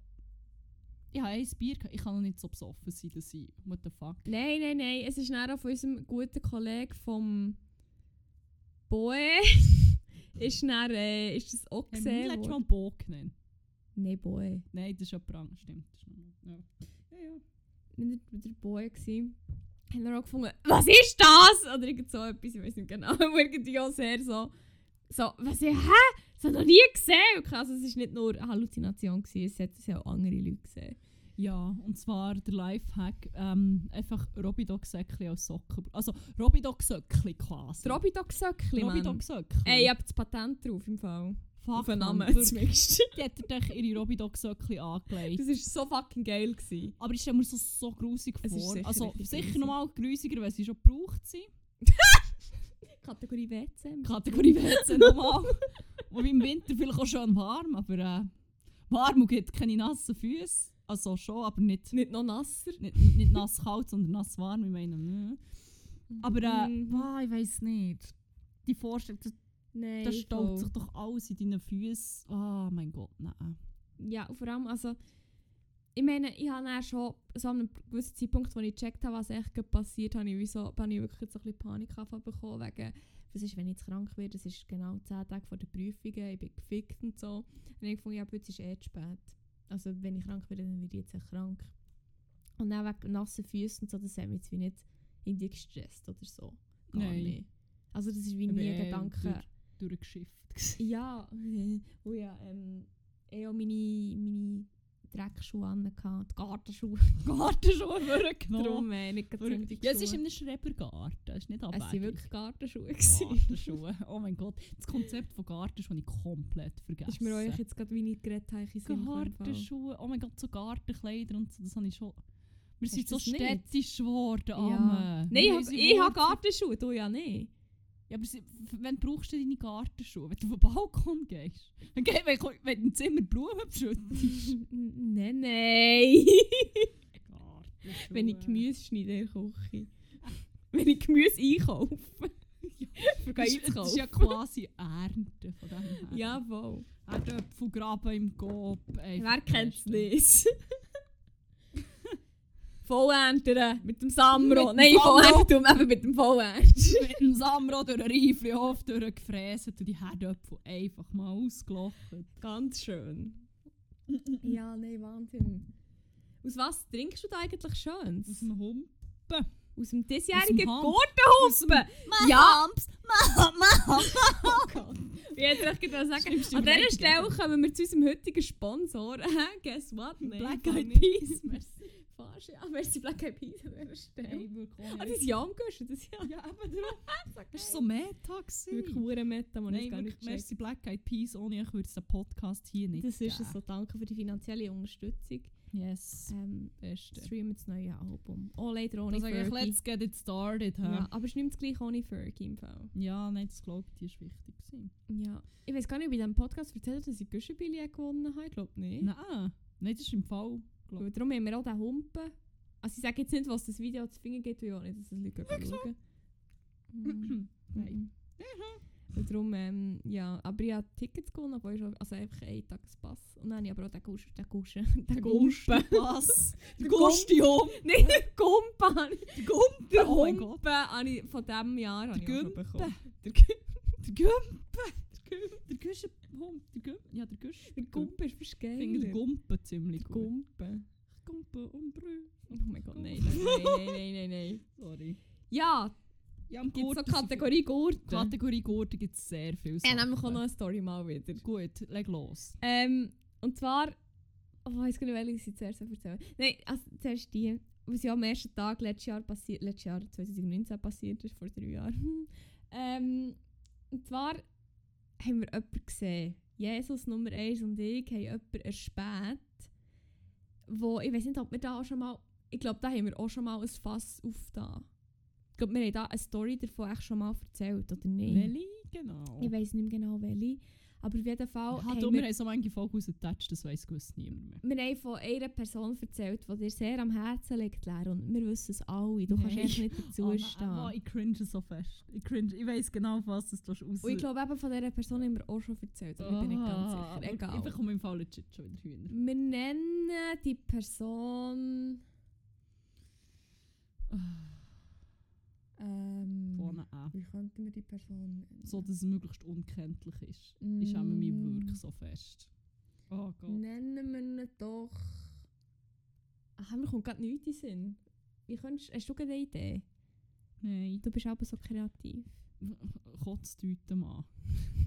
ich habe ein Bier gehabt, ich kann noch nicht so besoffen sein, dass ich, what the fuck. Nein, nein, nein. Es ist nachher von unserem guten Kollegen vom Boe. *laughs* ist dann, äh, ist das auch Haben wir gesehen letztes Mal worden? Bock genannt? Nein, Boe. Nein, das ist jemand anderes, stimmt. Das ist noch, ja. Ja, ja. Nicht der, der Boe gsi. Haben wir auch gefunden, was ist das? Oder irgend so etwas, ich weiß nicht genau. *laughs* Irgendwie auch sehr so, so, was ich, hä? Das habe ich noch nie gesehen. Okay, Also es war nicht nur eine Halluzination, gewesen, es hat es auch andere Leute gesehen. Ja, und zwar der Lifehack, ähm, einfach Robidog-Säckchen als Socken. Also Robidog-Söckchen quasi. Robidog-Söckchen. Robidog-Söckchen. Ey, ich hab das Patent drauf im Fall. Fuck, Auf den Namen zumindest. Die hat er dich ihre Robidog-Söckchen angelegt. Das war so fucking geil. Gewesen. Aber ich stelle mir so, so grusig vor. sicher also sicher nochmal grusiger, weil sie schon gebraucht sind. *laughs* Kategorie WC. Kategorie WC nochmal. Wobei im Winter vielleicht auch schon warm, aber äh, warm und gibt keine nassen Füße. Also schon, aber nicht, Nicht noch nasser. nicht, nicht nass kalt, sondern nass warm. Ich meine, mm. Aber äh, Mhm. boah, ich weiß nicht. Die Vorstellung, das, Nein, das staut sich doch alles in deinen Füßen. Oh mein Gott, nein. Ja, und vor allem, also, ich meine, ich habe dann schon so an einem gewissen Zeitpunkt, wo ich gecheckt habe, was echt passiert, habe ich, wie so, habe ich wirklich so ein bisschen Panik bekommen, wegen, was ist, wenn ich jetzt krank werde, das ist genau 10 Tage vor der Prüfungen, ich bin gefickt und so. Und ich gefunden, ja, jetzt ist eh zu spät. Also, wenn ich krank werde, dann werde ich jetzt echt krank. Und dann wegen nassen Füßen und so, das hat mich jetzt wie nicht irgendwie gestresst oder so. Gar Nein. nicht. Also, das ist wie nie eh Gedanke. durch- Durchgeschifft. *laughs* Ja, *laughs* oh ja, ähm, habe meine, meine Dreckschuhe an, die Gartenschuhe. *laughs* Gartenschuhe vorgenommen. Darum äh, nicht. Ja, es ist in einem Schrebergarten, es ist nicht Es abwegig. waren wirklich Gartenschuhe. *laughs* Gartenschuhe. Oh mein Gott, das Konzept von Gartenschuhen habe ich komplett vergessen. ist mir euch jetzt gerade wie nicht geredet habe, ich. Gartenschuhe, oh mein Gott, so Gartenkleider und so, das habe ich schon... Wir Hast sind so städtisch geworden, Ja. Amme. Nein, ich habe ich hab Wurzeln- Gartenschuhe, du ja nicht. Ja, aber sie, wann brauchst du deine Gartenschuhe? Wenn du auf den Balkon gehst? Wenn, geh- wenn, wenn du im Zimmer Blumen beschüttest? *laughs* nein, nein. Wenn ich Gemüse schneide in der Küche. Wenn ich Gemüse einkaufe. *laughs* Das ist, das ist ja quasi Ernte von dem her. Ja, voll. Erdöpfel graben im Coop. Wer kennt es nicht? Vollernter mit dem Samro. Mit dem Nein. Vollerntum eben mit dem Vollernter. *laughs* mit dem Samro durch den Reifenhof durchgefräst und die Herdöpfel einfach mal ausgelochen. Ganz schön. ja, nein, Wahnsinn. Aus was trinkst du da eigentlich Schönes? Aus dem Humpen. Aus dem diesjährigen. Gurtenhumpen. Ja! Wie *laughs* hätte ich gerade sagen An dieser Stelle kommen wir zu unserem heutigen Sponsor. *laughs* Guess what? Nein, Black Eyed. Peas. Fast, ja. Merci Black Eyed Peas an dieser Stelle. Ey, wirklich. Ah, die sind ja angeguschen, *laughs* das ja. Ja, eben darum. Das war so Meta. gewesen. Wirklich hure Meta, man Nein, ist gar wirklich, nicht merci Black Eyed Peas. Ohne euch würde es den Podcast hier nicht Das ist geben. es so. Danke für die finanzielle Unterstützung. Yes. Ähm, Beste. streamen das neue Album. Oh, leider ohne Da sage ich, Fergie. let's get it started. hä? Ja, aber es nimmt es gleich ohne Fergie im Fall. Ja, nein, das glaube ich, die ist wichtig. Gewesen. Ja. Ich weiß gar nicht, ob ich in diesem Podcast erzählt habe, dass ich Güschenbillet gewonnen habe. Ich glaube nicht. Nein, nein, das ist im Fall. Weil Darum haben wir auch den Humpen. Also ich sage jetzt nicht, was das Video zu finden geht, weil ich auch nicht, dass das Leute schauen. Mhm. Nein. Und darum, ähm, ja, aber ich habe Tickets gewonnen, aber ich also einfach einen Tagespass. Und dann habe ich aber auch den Guschen, den Guschen, *laughs* den Gumpen. Was? *laughs* Der Der Gustium. *laughs* Nein, den Gumpen Der Gumpen. den. Humpen habe ich von diesem Jahr habe ich bekommen. Der Gü- Der Gümpe. Der. Der Gümpe. Ja, der Güsche. Der Gumpen ist fast Ich finde den Gumpen ziemlich gut. Gumpen. Gumpen und Brü. Oh mein Gott, nein, nein, nein, nein, nein, nein. *laughs* Sorry. Ja, Ja, gibt es so Kategorie Gurten. Kategorie Gurten gibt es sehr viel Ich habe nämlich auch noch eine Story mal wieder. Gut, leg los. Ähm, und zwar, oh, ich weiß gar nicht, welche sie zuerst erzählen Nein, also zuerst die, was ja am ersten Tag letztes Jahr passiert, letztes Jahr 2019 passiert ist, vor drei Jahren. *laughs* ähm, und zwar haben wir jemanden gesehen. Jesus Nummer 1 und ich haben jemanden erspäht, wo, ich weiß nicht, ob wir da auch schon mal, ich glaube, da haben wir auch schon mal ein Fass aufgetan. Ich glaube, wir haben da eine Story davon echt schon mal erzählt, oder nicht? Welche? Genau. Ich weiß nicht mehr genau welche. Aber auf jeden Fall Ah, haben du, wir, wir haben so manche Folgen rausgetatscht, das weiss gewiss niemand mehr. wir haben von einer Person erzählt, die dir sehr am Herzen liegt, Lea. Und wir wissen es alle. Du kannst echt nicht *laughs* Oh, stehen. nein, oh, ich cringe so fest. Ich cringe. Ich weiss genau, was das raus Und ich glaube, eben von dieser Person haben wir auch schon erzählt. Aber ich bin nicht ganz sicher. Egal. Ich bekomme im Fall legit schon wieder Hühner. wir nennen die Person. Ähm, Vorne an. wie könnten wir die Person nennen? So, dass es möglichst unkenntlich ist. Ich schäme mich Mm. wirklich so fest. Oh Gott. Nennen wir ihn doch. Ach, mir kommt gerade nichts in den Sinn. Wie könntest, hast du eine Idee? Nein. Du bist aber so kreativ. *laughs* Kotzdeuten Mann.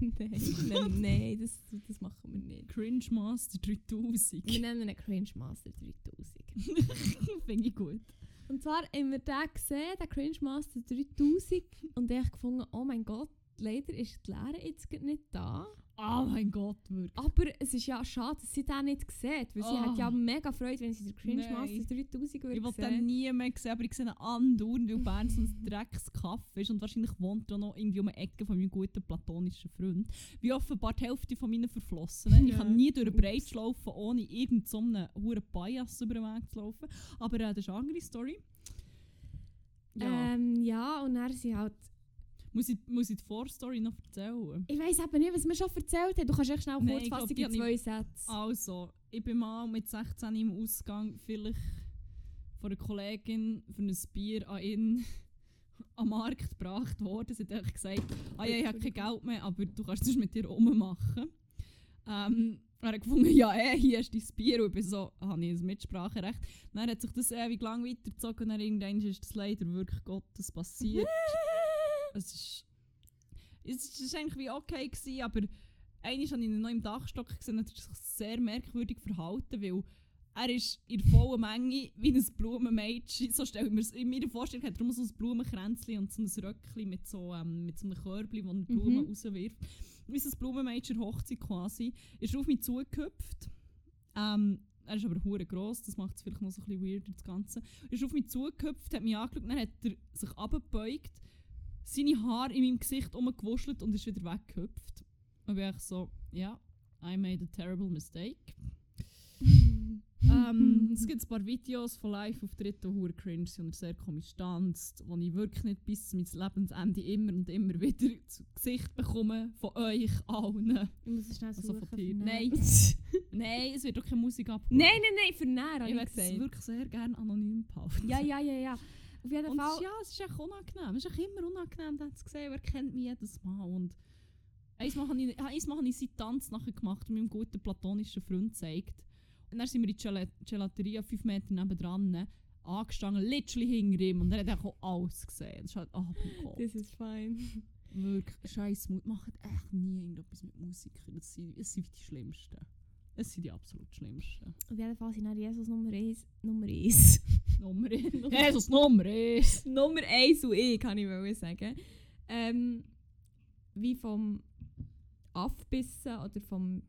*laughs* nein, nein, nein das, das machen wir nicht. Cringe Master 3000. Wir nennen ihn Cringe Master 3000. *laughs* Finde ich gut. Und zwar haben wir den gesehen, den Cringe Master 3000, und ich gefunden, oh mein Gott, leider ist die Lehre jetzt nicht da. Oh mein Gott, wirklich. Aber es ist ja schade, dass sie den nicht sieht, weil sie Oh. hat ja mega Freude, wenn sie den Cringe. Master 3000 würde Ich sehen. den nie mehr sehen, aber ich sehe ihn andauernd, weil Bern so ein *laughs* Dreckskaff ist und wahrscheinlich wohnt er noch irgendwie um die Ecke von meinem guten platonischen Freund. Wie offenbar die Hälfte von meinen Verflossenen. Ich kann nie durch den. Breit laufen, ohne irgendeinen so huren Bias über den Weg zu laufen. Aber äh, das ist eine andere Story. Ja. Ähm, ja, und dann sie halt. Muss, ich, muss ich die Vorstory noch erzählen? Ich weiß eben nicht, was wir schon erzählt haben. Du kannst echt schnell Nein, kurz ich glaub, fassen die in zwei Sätze. Also, ich bin mal mit 16 im Ausgang vielleicht von einer Kollegin für ein Bier an ihn *laughs* am Markt gebracht worden. Sie hat einfach gesagt, ah ja, ich habe kein Geld mehr, aber du kannst das mit dir rummachen. Ähm, er hat gefunden, ja, eh, hier ist dein Bier. Und ich bin so, habe ich ein Mitspracherecht. Dann hat sich das ewig lang weitergezogen und dann irgendwann ist das leider wirklich Gottes passiert. *laughs* es ist, es ist eigentlich wie okay gewesen, aber einmal habe ich ihn noch im Dachstock gesehen und er hat sich sehr merkwürdig verhalten, weil er ist in der vollen Menge wie ein Blumenmädchen. So stelle ich mir in meiner Vorstellung hat er so ein Blumenkränzchen und so ein Röckchen mit so, ähm, mit so einem Körbchen, wo er Blumen Mhm. rauswirft. Wie so ein Blumenmädchen Hochzeit quasi. Ist er auf mich zugehüpft. Ähm, er ist aber hure gross, das macht es vielleicht noch so ein bisschen weird das Ganze. Er ist auf mich zugehüpft, hat mich angeschaut, dann hat er sich abgebeugt, seine Haare in meinem Gesicht umgewuschelt und ist wieder weggehüpft. Und ich so, ja, I made a terrible mistake. *laughs* ähm, es gibt ein paar Videos von Live-Auftritten, die cringe sind und sehr komisch tanzt, wo ich wirklich nicht bis zu meinem Lebensende immer und immer wieder zu Gesicht bekomme von euch allen. Ich muss es schnell Also suchen. von dir. Nein. *laughs* Nein, es wird doch keine Musik ab. nein, nein, nein, für näher ich würde es wirklich sehr gerne anonym behalten. Ja, ja, ja, ja. Auf jeden Und Fall. ja, es ist echt unangenehm. Es ist echt immer unangenehm, das zu sehen. Wer kennt mich jedes Mal? Und einmal habe ich, einmal habe ich seine Tanz nachher gemacht und meinem guten platonischen Freund gezeigt. Und dann sind wir in die Gel- Gelateria, fünf Meter nebendran, angestanden, literally hinter ihm. Und er hat auch alles gesehen. Das ist halt, oh mein Gott. Das ist fein. Wirklich, scheiß Mut. Macht echt nie irgendetwas mit Musikern. Das sind, das sind die Schlimmsten. Das sind die absolut Schlimmsten. Auf jeden Fall sind dann Jesus Nummer 1. Nummer 1. *laughs* Nummer 1. *laughs* Jesus Nummer 1. Nummer 1 und ich, kann ich wohl sagen. Ähm, wie vom Aufbissen oder vom.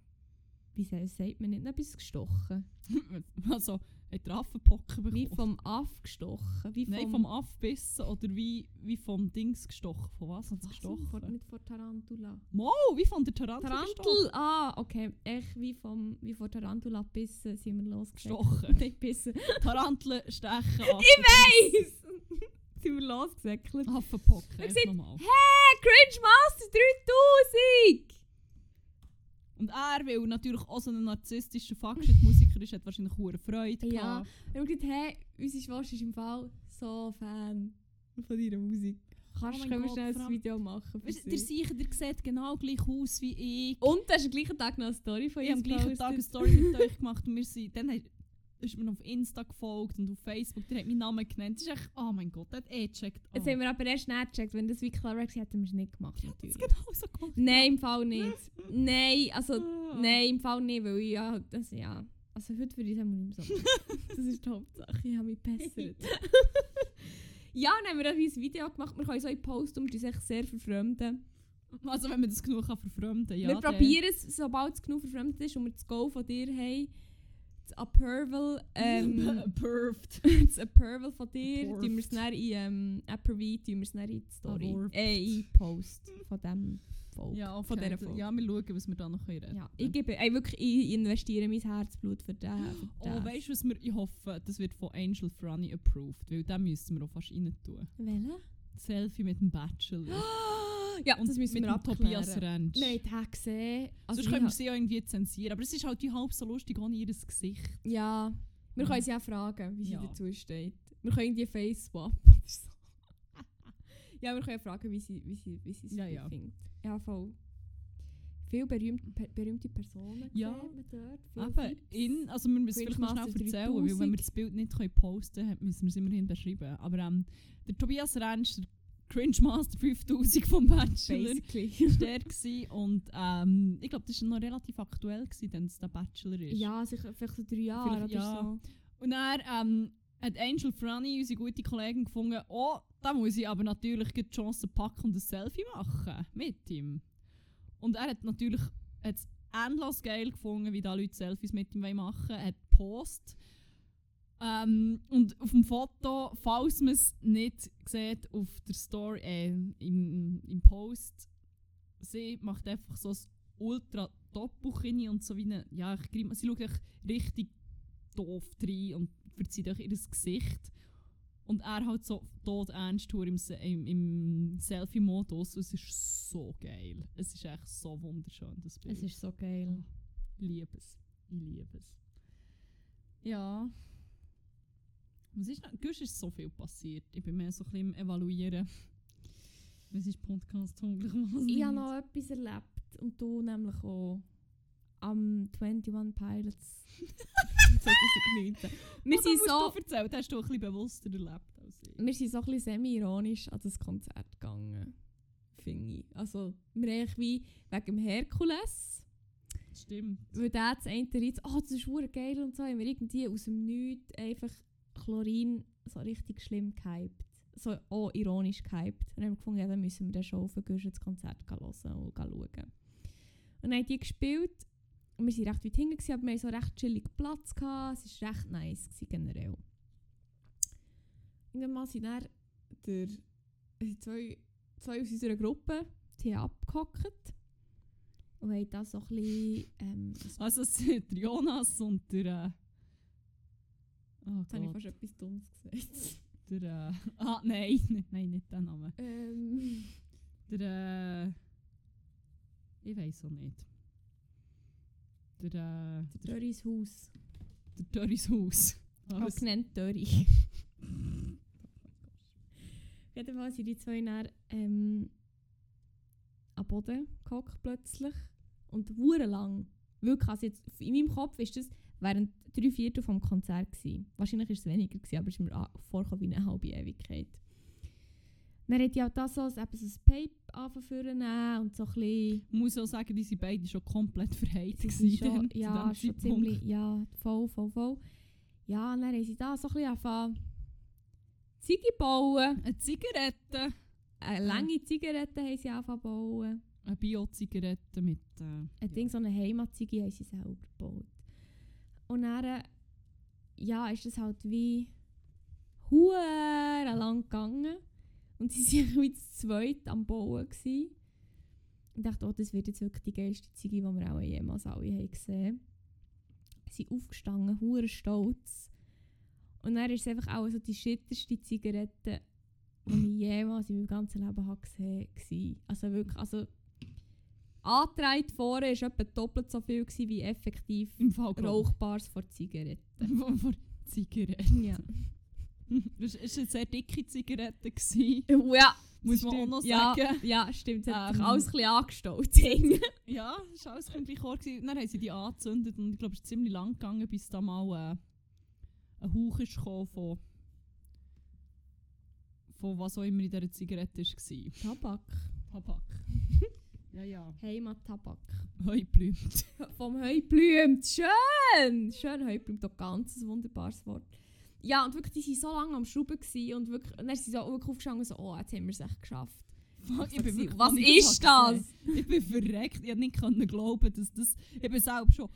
Wie sa- sagt man nicht? Etwas gestochen. *laughs* Also, hat der Affenpocken bekommen? Wie vom Aff gestochen. Wie vom, Nein, vom Affbissen oder wie, wie vom Dings gestochen. Von was hat es gestochen? Vor, nicht vor Tarantula. Mo, wie von der Tarantula Tarantel! Ah, okay. Echt wie, vom, wie vor Tarantula bissen sind wir losgegangen. gestochen. *laughs* Nicht bissen. Taranteln stechen *laughs* Ich Weiss! *laughs* sind wir losgesäckelt. Erst sind- nochmal. Hey, Cringe Master 3000! Und er, weil er natürlich auch so ein narzisstischer Fuckshit-Musiker ist, hat wahrscheinlich hohe Freude Ja. gehabt. Wir haben gedacht, hey, unsere Schwester ist im Fall so Fan von deiner Musik. Kannst, Oh Gott, schnell ein Video machen? Weißt, der Sicher, der sieht genau gleich aus wie ich. Und du hast am gleichen Tag noch eine Story von ich habe am gleichen Tag eine. Story mit *laughs* euch gemacht und wir sind, dann ist mir auf Insta gefolgt und auf Facebook, der hat meinen Namen genannt. Das ist echt, oh mein Gott, der hat eh gecheckt. Oh. Jetzt haben wir aber erst nicht gecheckt. Wenn das wie Clara war, hätten wir es nicht gemacht. das Natürlich. ist genau so gemacht. Nein, im Fall nicht. *laughs* Nein, also Ah. nein, im Fall nicht, weil ich ja, das ja. Also heute würde ich es nicht mehr so machen. Das ist die Hauptsache, ich habe mich gebessert. *laughs* ja, dann haben wir ein Video gemacht. Wir können so in Post und uns echt sehr verfremden. Also wenn man das genug kann verfremden ja. wir probieren es, sobald es genug verfremdet ist und wir das Go von dir haben, das Approval, ähm, Perfect. das Approval von dir, tun wir es dann in ähm, Approve, tun wir es dann in die Story, Approved. äh, in Post von dem Folge. Ja, von dieser Folge. Ja, wir schauen, was wir da noch können. Ja, ich gebe, ey, wirklich, ich investiere mein Herzblut für den. Für Oh, weißt du, was wir, ich hoffe, das wird von Angel Franny approved, weil den müssen wir auch fast rein tun. Welche? Selfie mit dem Bachelor. *gasps* Ja, Und das müssen mit wir abklären. Tobias Rentsch. Wir haben den gesehen. Also Sonst können wir sie ja irgendwie zensieren. Aber es ist halt die halb so lustig ohne ihr Gesicht. Ja, wir Mhm. können sie auch fragen, wie sie Ja. dazu steht. Wir können irgendwie Face swap oder so. *laughs* ja, wir können fragen, wie sie, wie sie, wie sie es Ja, ja. findet. Ja, voll. Viele berühmte, per, berühmte Personen Ja. Eben, Vibes. in, also wir müssen vielleicht noch schnell erzählen, weil wenn 3000. wir das Bild nicht können posten können, müssen wir es immerhin beschreiben. Aber ähm, der Tobias Rentsch, der Cringe Master 5000 vom Bachelor, war *laughs* der gewesen. und ähm, ich glaube, das war noch relativ aktuell, gewesen, wenn es der Bachelor ist. ja, sicher vielleicht so drei Jahre Vielleicht, oder ja. so. Und dann ähm, hat Angel Franny, unsere gute Kollegin, gefunden, oh, da muss ich aber natürlich die Chance packen und ein Selfie machen mit ihm. Und er hat natürlich hat's endlos geil gefunden, wie da Leute Selfies mit ihm machen wollen. Er hat Post. Ähm, und auf dem Foto, falls man es nicht sieht, auf der Story, äh, im, im Post, sie macht einfach so ein ultra Top-Buch rein und so wie eine, ja, ich, grimm- sie schaut richtig doof rein und verzieht euch ihr Gesicht. Und er halt so tot ernst im, im, im Selfie-Modus. Es ist so geil. Es ist echt so wunderschön, das Bild. Es ist so geil. Ich liebe es. Ich liebe es. Ja. Was ist noch? Gehst ist so viel passiert. Ich bin mehr so ein bisschen im Evaluieren. *laughs* Was ist Podcast was Ich habe noch etwas erlebt und du nämlich auch am 21 Pilots *laughs* 2019. Wir Oh, sind so, Du erzählt, hast du ein bisschen bewusster erlebt als ich. wir sind so ein bisschen semi-ironisch an das Konzert gegangen. Finde ich. Also, wir haben eigentlich wie wegen dem Herkules, Stimmt. weil der das eine Ritz, oh, das ist hure geil und so, haben wir irgendwie aus dem Nichts einfach Chlorin so richtig schlimm gehypt. So auch ironisch gehypt. Und haben gefunden, ja, dann müssen wir schon auf das Konzert hören und schauen. Und dann haben die gespielt und wir waren recht weit hinten, aber wir hatten so recht chillig Platz. Gehabt. Es war recht nice generell. Irgendwann mal sind dann der, zwei, zwei aus unserer Gruppe die abgehockt und haben da so ein bisschen... Ähm, Also es sind Jonas und der, äh, Oh Jetzt habe ich Gott. fast etwas Dummes gesagt. *laughs* Der, äh, ah, nein, nein, *laughs* nein, nicht der Name. ähm, Der, äh, ich weiß auch nicht. Der, äh, der, Dörris Haus. der Dörris Haus. *laughs* Auch genannt Dörri. Jedenfalls sind die zwei dann ähm, am Boden gehockt plötzlich. Und hure lang. Wirklich, also jetzt, in meinem Kopf ist das während drei Viertel vom Konzert gewesen. Wahrscheinlich war es weniger, gewesen, aber es ist mir vorgekommen wie eine halbe Ewigkeit. Dann hat die auch das so, eben so ein Pape angefangen und so ein bisschen... Ich muss auch sagen, die sind beide schon komplett verheizt. Schon, ja, schon ziemlich, ja, voll, voll, voll. Ja, dann haben sie da so ein bisschen angefangen, Ziege bauen. Eine Zigarette. Eine lange Zigarette haben sie angefangen bauen. Eine Bio-Zigarette mit. Äh, Ein ja. Ding, so eine Heimatziege haben sie selber gebaut. Und dann, ja, ist das halt wie gegangen. Und sie waren wie zu zweit am Bauen. Gewesen. Dachte, oh, das wird jetzt wirklich die geilste Ziege, die wir auch jemals alle haben gesehen Sie sind aufgestanden, hure stolz. Und dann ist es einfach auch so die schitterste Zigarette, die ich jemals in meinem ganzen Leben gesehen habe. Also wirklich, also angetragen vorne war etwa doppelt so viel gewesen, wie effektiv Im Fall vor Zigaretten. *laughs* von Zigaretten. Ja. *laughs* Das war eine sehr dicke Zigarette. Gewesen. ja, Muss man auch stimmt. noch ja, sagen. Ja, stimmt. Es hat Ähm, alles ein bisschen angestaut. *laughs* Ja, das war alles ein bisschen gewesen. Dann haben sie die angezündet und ich glaube, es ist ziemlich lang gegangen, bis da mal äh, ein Hauch ist von, von was auch immer in dieser Zigarette war. Tabak. Tabak. Ja, ja. Heimat-Tabak. Heublümt. *laughs* *laughs* Vom Heublümt. Schön! Schön Heublümt, auch ganz ein wunderbares Wort. Ja, und wirklich, die waren so lange am Schrauben gewesen und wirklich, und dann sind sie so aufgestanden und so, oh, jetzt haben wir es echt geschafft. Fuck, Ich bin wirklich- was ist das? Ich bin verreckt. Ich konnte nicht können glauben, dass das. Ich bin selbst schon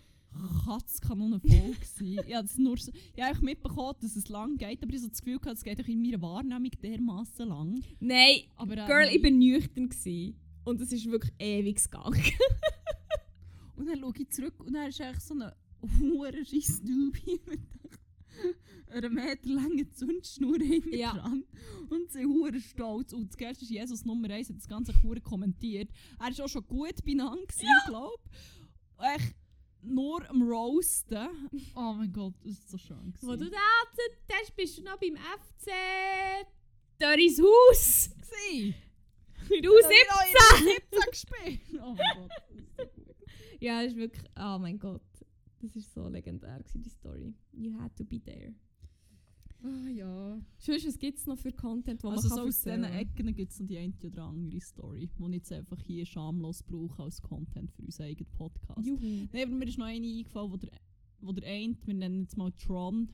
Katzkanon voll *laughs* gewesen. Ich habe nur so, ich habe mitbekommen, dass es lang geht, aber ich habe so das Gefühl gehabt, es geht in meiner Wahrnehmung dermaßen lang. Nein, Aber, äh, Girl, ich bin nüchtern gewesen. Und es ist wirklich ewig gegangen. *laughs* Und dann schaue ich zurück und dann ist eigentlich so eine hohe scheiß Dubi mit einer Meter langen Zündschnur hinten Ja. dran. Und sie hure stolz. Und Geilste ist, Jesus Nummer 1 hat das Ganze hure kommentiert. Er war auch schon gut beieinander, ja. glaube ich. Echt nur am Roasten. Oh mein Gott, das ist so schön. Wo du gewesen. da hast, bist du noch beim FC Dörris Haus. Gewesen. Du Da hab 17. ich noch in der 17 gespielt. Oh mein Gott, das ist so gut. Ja, das ist wirklich. Oh mein Gott. Das ist so legendär, gewesen, die Story. You had to be there. Ah ja. Sonst, was gibt es noch für Content, wo Also man so kann aus diesen? Ecken gibt es noch die eine oder andere Story, die ich jetzt einfach hier schamlos brauche als Content für unseren eigenen Podcast. Juhu. Nein, aber mir ist noch eine eingefallen, wo der, wo der eine, wir nennen jetzt mal Tron.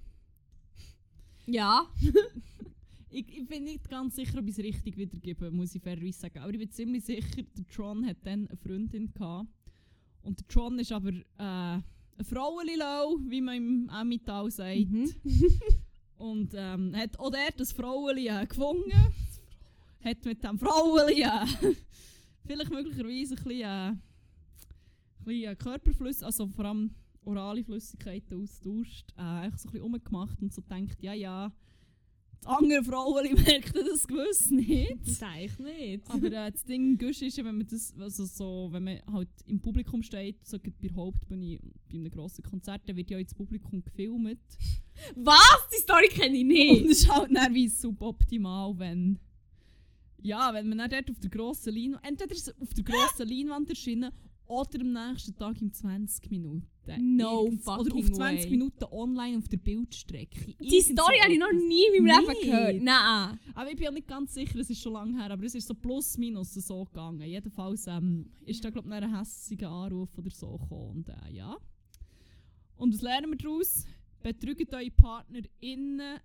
Ja. *laughs* Ich, ich bin nicht ganz sicher, ob ich es richtig wiedergebe, muss ich fairerweise sagen. Aber ich bin ziemlich sicher, der Tron hat dann eine Freundin gehabt. Und der Tron ist aber äh, ein Frauenlilau, wie man im Emmental sagt. Mhm. *laughs* Und ähm, hat auch dort das Frauenli äh, gefunden. hat mit dem Frauenli äh, *laughs* vielleicht möglicherweise ein bisschen, äh, ein bisschen äh, Körperflüssigkeit, also vor allem orale Flüssigkeiten austauscht, äh, einfach so ein bisschen rumgemacht und so denkt, ja, ja, das andere Frauenli merkt das gewiss nicht. Das eigentlich nicht. Aber äh, das Ding ist ja, wenn man das, also so, wenn man halt im Publikum steht, so bei der Hauptbühne, bei einem grossen Konzert, dann wird ja das Publikum gefilmt. Was? Die Story kenne ich Und nicht. es ist halt dann wie suboptimal, wenn. Ja, wenn man dann dort auf der grossen Leinwand. Entweder ist es auf der grossen Leinwand erschienen oder am nächsten Tag in 20 Minuten. No Irgends- Oder fucking auf 20 way. Minuten online auf der Bildstrecke. Die Irgend Story so habe ich noch nie in meinem Leben gehört. Nein. Aber ich bin auch nicht ganz sicher, es ist schon lange her, aber es ist so plus minus so gegangen. Jedenfalls ähm, ist da glaube ich ein hässiger Anruf oder so gekommen. Und äh, ja. Und was lernen wir daraus? Betrügt eure Partner innen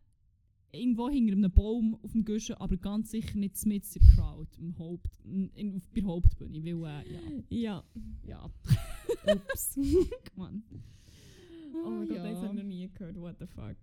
irgendwo hinter einem Baum auf dem Guschen, aber ganz sicher nicht mit der Crowd, im Haupt, in, auf der Hauptbühne, weil äh, ja, Ja. ja, *laughs* Ups. *laughs* Mann. Oh mein Gott, ja. das habe ich noch nie gehört. What the fuck.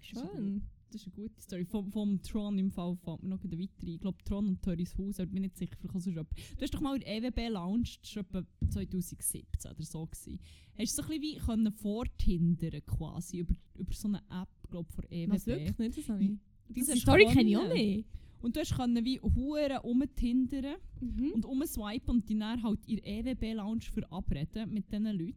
Schön. das ist eine gute Story. Vom, vom Tron im Fall fällt mir noch eine weitere. Ich glaube, Tron und Törris Haus, aber ich bin nicht sicher, vielleicht sonst jemand. Du hast doch mal in der EWB launcht, das war etwa 2017 oder so. Gewesen. Hast du so ein bisschen wie können quasi über, über so eine App, glaube von EWB. Was wirklich nicht? Das habe ich. Diese Die Story kenne ich auch nicht. Und du können wie Huren umtindern Mhm. und umswipen und die dann halt der EWB-Lounge verabreden mit diesen Leuten.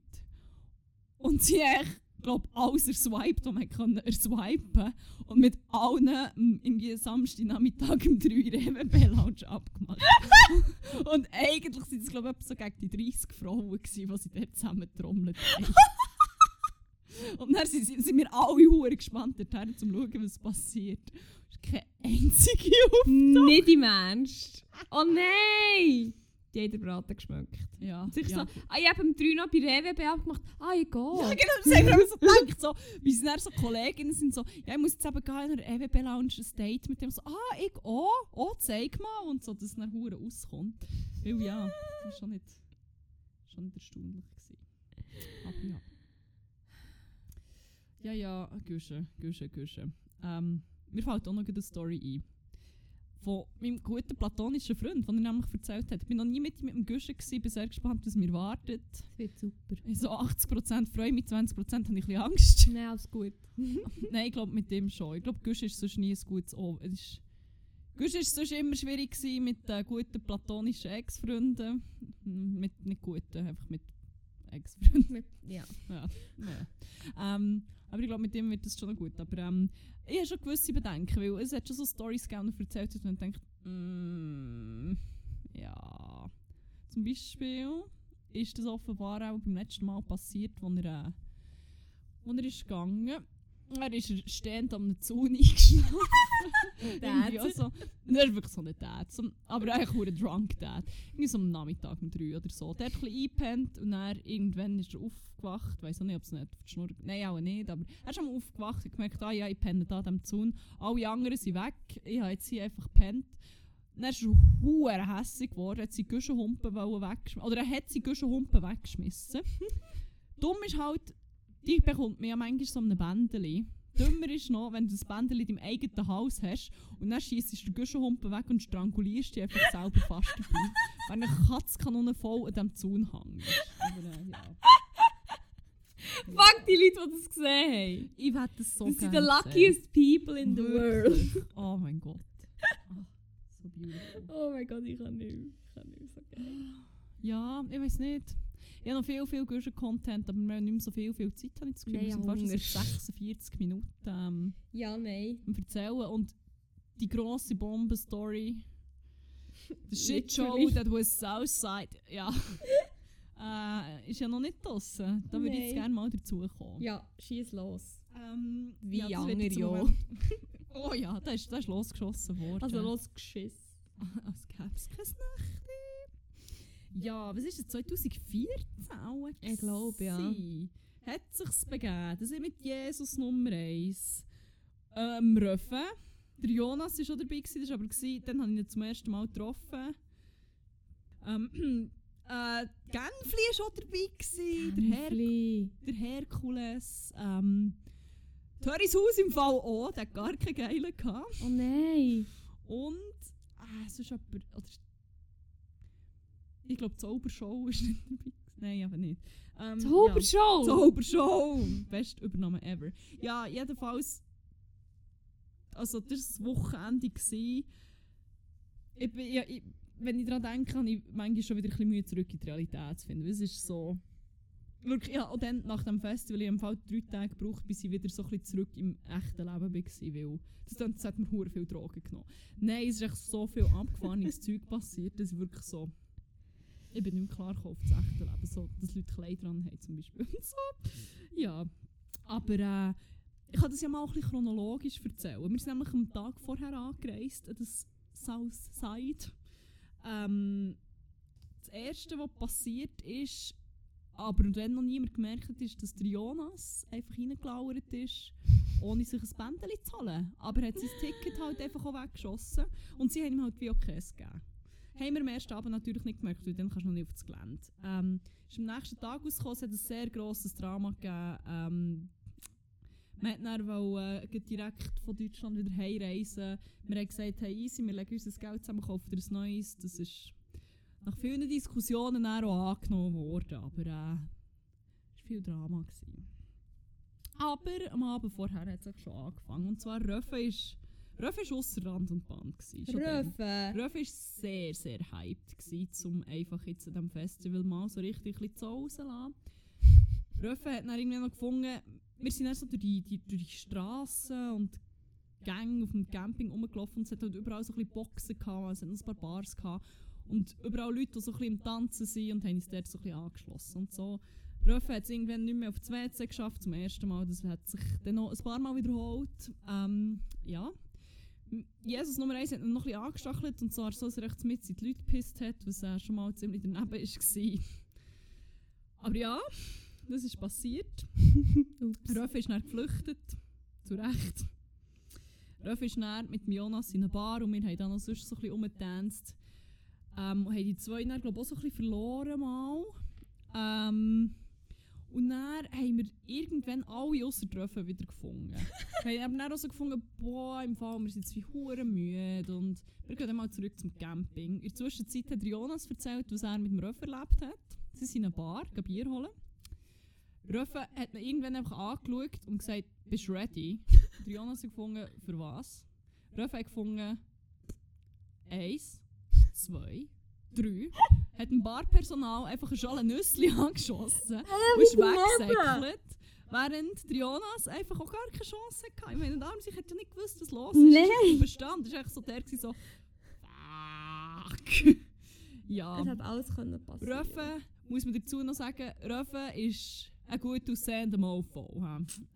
Und sie haben, glaube alles erswiped, was man können erswipen und mit allen mm, irgendwie Samstagnachmittag um 3 in der *laughs* EWB-Lounge abgemacht. *laughs* und eigentlich sind es, glaube ich, so gegen die 30 Frauen, gewesen, die sie dort zusammen getrommelt haben. *laughs* *laughs* Und dann sind, sind wir alle hure gespannt dorthin, um zu schauen, was passiert. Es ist keine einzige *laughs* Nicht im Ernst. Oh nein! Die haben den Braten geschmeckt. Ja, Und sich ja. so, ah, ich habe im 3 noch bei der EWB abgemacht. Ah, ich gehe. Ja, genau, das haben wir so gedacht. So, wie sind dann so Kolleginnen sind so, ja, ich muss jetzt eben gehen in der EWB Lounge ein Date mit dem so, ah, ich auch, oh, zeig mal. Und so, dass es dann hure rauskommt. Weil ja, das war schon nicht, schon nicht erstaunlich. Gewesen. Aber ja. Ja, ja, Güsche, Güsche, Güsche. Ähm, mir fällt auch noch eine Story ein. Von meinem guten platonischen Freund, den er nämlich erzählt hat. Ich war noch nie mit ihm dem Güsche, gewesen, bin sehr gespannt, was mir wartet. Das wird super. So 80% freue ich mich, 20% habe ich ein bisschen Angst. Nein, alles gut. *laughs* Nein, ich glaube mit dem schon. Ich glaube, Gusch ist sonst nie ein gutes O. Gusch ist sonst immer schwierig gewesen mit äh, guten platonischen Ex-Freunden. Mm, Mit nicht guten, einfach mit Ex-Freunden. ja. ja. ja. Ähm, aber ich glaube, mit dem wird das schon noch gut. Aber ähm, ich habe schon gewisse Bedenken, weil es hat schon so Storys gegeben, er erzählt hat, und man denkt, mm, ja. Zum Beispiel ist das offenbar auch beim letzten Mal passiert, als er, äh, er ist gegangen er ist stehend am Zaun *laughs* eingeschlafen. Auch so. Das ist wirklich so ein Dad. Aber eigentlich nur ein Drunk Dad. Irgendwie so am Nachmittag um drei oder so. Der hat ein bisschen eingepennt und dann irgendwann ist er aufgewacht. Ich weiß auch nicht, ob es nicht auf die Schnur... Nein, auch nicht. Aber er ist schon mal aufgewacht und gemerkt, ah ja, ich penne da am Zaun. Alle anderen sind weg. Ich habe jetzt hier einfach gepennt. Dann ist er hure hässig geworden, hat seine Guschenhumpen weggeschmissen. Oder er hat seine Guschenhumpen weggeschmissen. *laughs* Dumm ist halt, die bekommt man ja manchmal so ein Bändeli. Dümmer ist noch, wenn du das Bändeli in deinem eigenen Haus hast und dann schießt du den Guschenhumpen weg und strangulierst dich einfach selber fast dabei. Wenn eine Katzkanone voll an diesem Zaun hängt. Äh, *laughs* ja. Fuck die Leute, die das gesehen haben. Ich werde das so Das sind sehen. luckiest people in the world. Wirklich. *laughs* Oh mein Gott. Ah, so beautiful. Oh mein Gott, ich kann nicht. Ich kann nicht so. Ja, ich weiß nicht. Ich habe noch viel, viel guter Content, aber wir haben nicht mehr so viel, viel Zeit, habe ich das Gefühl. Nein, wir sind fast seit 46 Minuten ähm, Ja, nein. am Erzählen. Und die grosse Bomben-Story, *laughs* the shit show that was Southside, ja, *laughs* äh, ist ja noch nicht draussen. Da würde ich jetzt gerne mal dazukommen. Ja, schieß los. Ähm, Wie jetzt andere. Moment- *laughs* Oh ja, da ist, da ist losgeschossen worden. Also los, geschiss. Als gäbe es kein Nächte. Ja, was ist das? 2014 auch? Ich glaube, ja. Hat sich's begeben. Das ist mit Jesus Nummer 1. Ähm, Röffen. Der Jonas war schon dabei, gewesen, das war aber, gewesen, dann habe ich ihn zum ersten Mal getroffen. Ähm, *clears throat* äh, Genfli war schon dabei, gewesen, der, Her der Herkules. Ähm, Töris Haus im Fall auch, der hat gar keine Geile gehabt. Oh nein. Und ah, es ist jemand, oder ich glaube Zaubershow ist nicht dabei. Nein, aber nicht. Ähm, Zaubershow. Ja. Zaubershow! *laughs* Best Übernahme ever. Ja, jedenfalls. Also, das war das Wochenende. gewesen. Ich, bin- ja, ich, wenn ich daran denke, habe ich manchmal schon wieder ein bisschen Mühe zurück in die Realität zu finden. Es ist so. Wirklich, ja, und dann nach dem Festival, ich habe Fall drei Tage gebraucht, bis ich wieder so ein bisschen zurück im echten Leben war. Weil das, das hat mir hure viel Drogen genommen. Nein, es ist echt so viel abgefahrenes *laughs* Zeug passiert, dass ich wirklich so. Ich bin nicht mehr klar auf das echte Leben. So, dass Leute Kleider dran haben zum Beispiel. So. Ja. Aber äh, ich kann das ja mal ein bisschen chronologisch erzählen. Wir sind nämlich am Tag vorher angereist, an das Southside. Ähm, das erste, was passiert ist, aber wenn noch niemand gemerkt hat, ist, dass der Jonas einfach reingelauert ist, ohne sich ein Bändchen zu holen. Aber er hat sein Ticket halt einfach auch weggeschossen und sie haben ihm halt wie auch gegeben. Haben wir am ersten Abend natürlich nicht gemerkt, weil dann kannst du noch nicht auf das Gelände. Ähm, ist am nächsten Tag rausgekommen, es hat ein sehr grosses Drama gegeben. Ähm, Man hat dann wollte, äh, direkt von Deutschland wieder heimreisen. Wir haben gesagt, hey, easy, wir legen unser Geld zusammen, kaufen dir ein neues. Das ist nach vielen Diskussionen auch angenommen worden, aber äh, es war viel Drama. Gewesen. Aber am Abend vorher hat es schon angefangen. Und zwar Röfe ist, Röfe ist ausser Rand und Band. Röfe. Röf war sehr, sehr hyped, gewesen, um einfach jetzt an diesem Festival mal so richtig ein bisschen zu rauszulassen. *laughs* Röf hat dann irgendwie noch gefunden, wir sind dann so durch die, die, durch die Straßen und Gänge auf dem Camping rumgelaufen und es hat halt überall so ein bisschen Boxen gehabt, es hat noch ein paar Bars gehabt und überall Leute, die so ein bisschen im Tanzen sind und haben uns dort so ein bisschen angeschlossen und so. Röfe hat es irgendwann nicht mehr auf das WC geschafft, zum ersten Mal, das hat sich dann noch ein paar Mal wiederholt. Ähm, ja. Jesus Nummer 1 hat ihn noch ein bisschen angestachelt und zwar so, dass er rechts mit in die Leute gepisst hat, was äh, schon mal ziemlich daneben war. *laughs* Aber ja, das ist passiert. *laughs* Röf ist dann geflüchtet. Zu Recht. Röf ist dann mit Jonas in einer Bar und wir haben dann noch sonst so ein bisschen rumgetanzt. Ähm, und haben die zwei dann, glaube ich, auch so ein bisschen verloren mal. Ähm, und dann haben wir irgendwann alle ausser Röfe wieder gefunden. wir *laughs* haben dann auch so gefunden, boah, im Fall, wir sind jetzt wie hure müde und wir gehen dann mal zurück zum Camping. In der Zwischenzeit hat Jonas erzählt, was er mit dem Röf erlebt hat. Sie sind in einer Bar, gehen Bier holen. Röfe hat ihn irgendwann einfach angeschaut und gesagt, bist du ready? *laughs* Der Jonas hat gefunden, für was? Röfe hat gefunden, eins, zwei, drei. Hat ein Barpersonal einfach ein Schale Nüssli angeschossen und ist weggesäckelt. Während Jonas einfach auch gar keine Chance hatte. Ich meine, der Arm sich hat ja nicht gewusst, was los ist. Nein. Er ist Bestand. Das war echt so der, gewesen, so, fuck. ja. Es hat alles können passieren. Röfe, muss man dazu noch sagen, Röfe ist ein gut aussehender Mofo.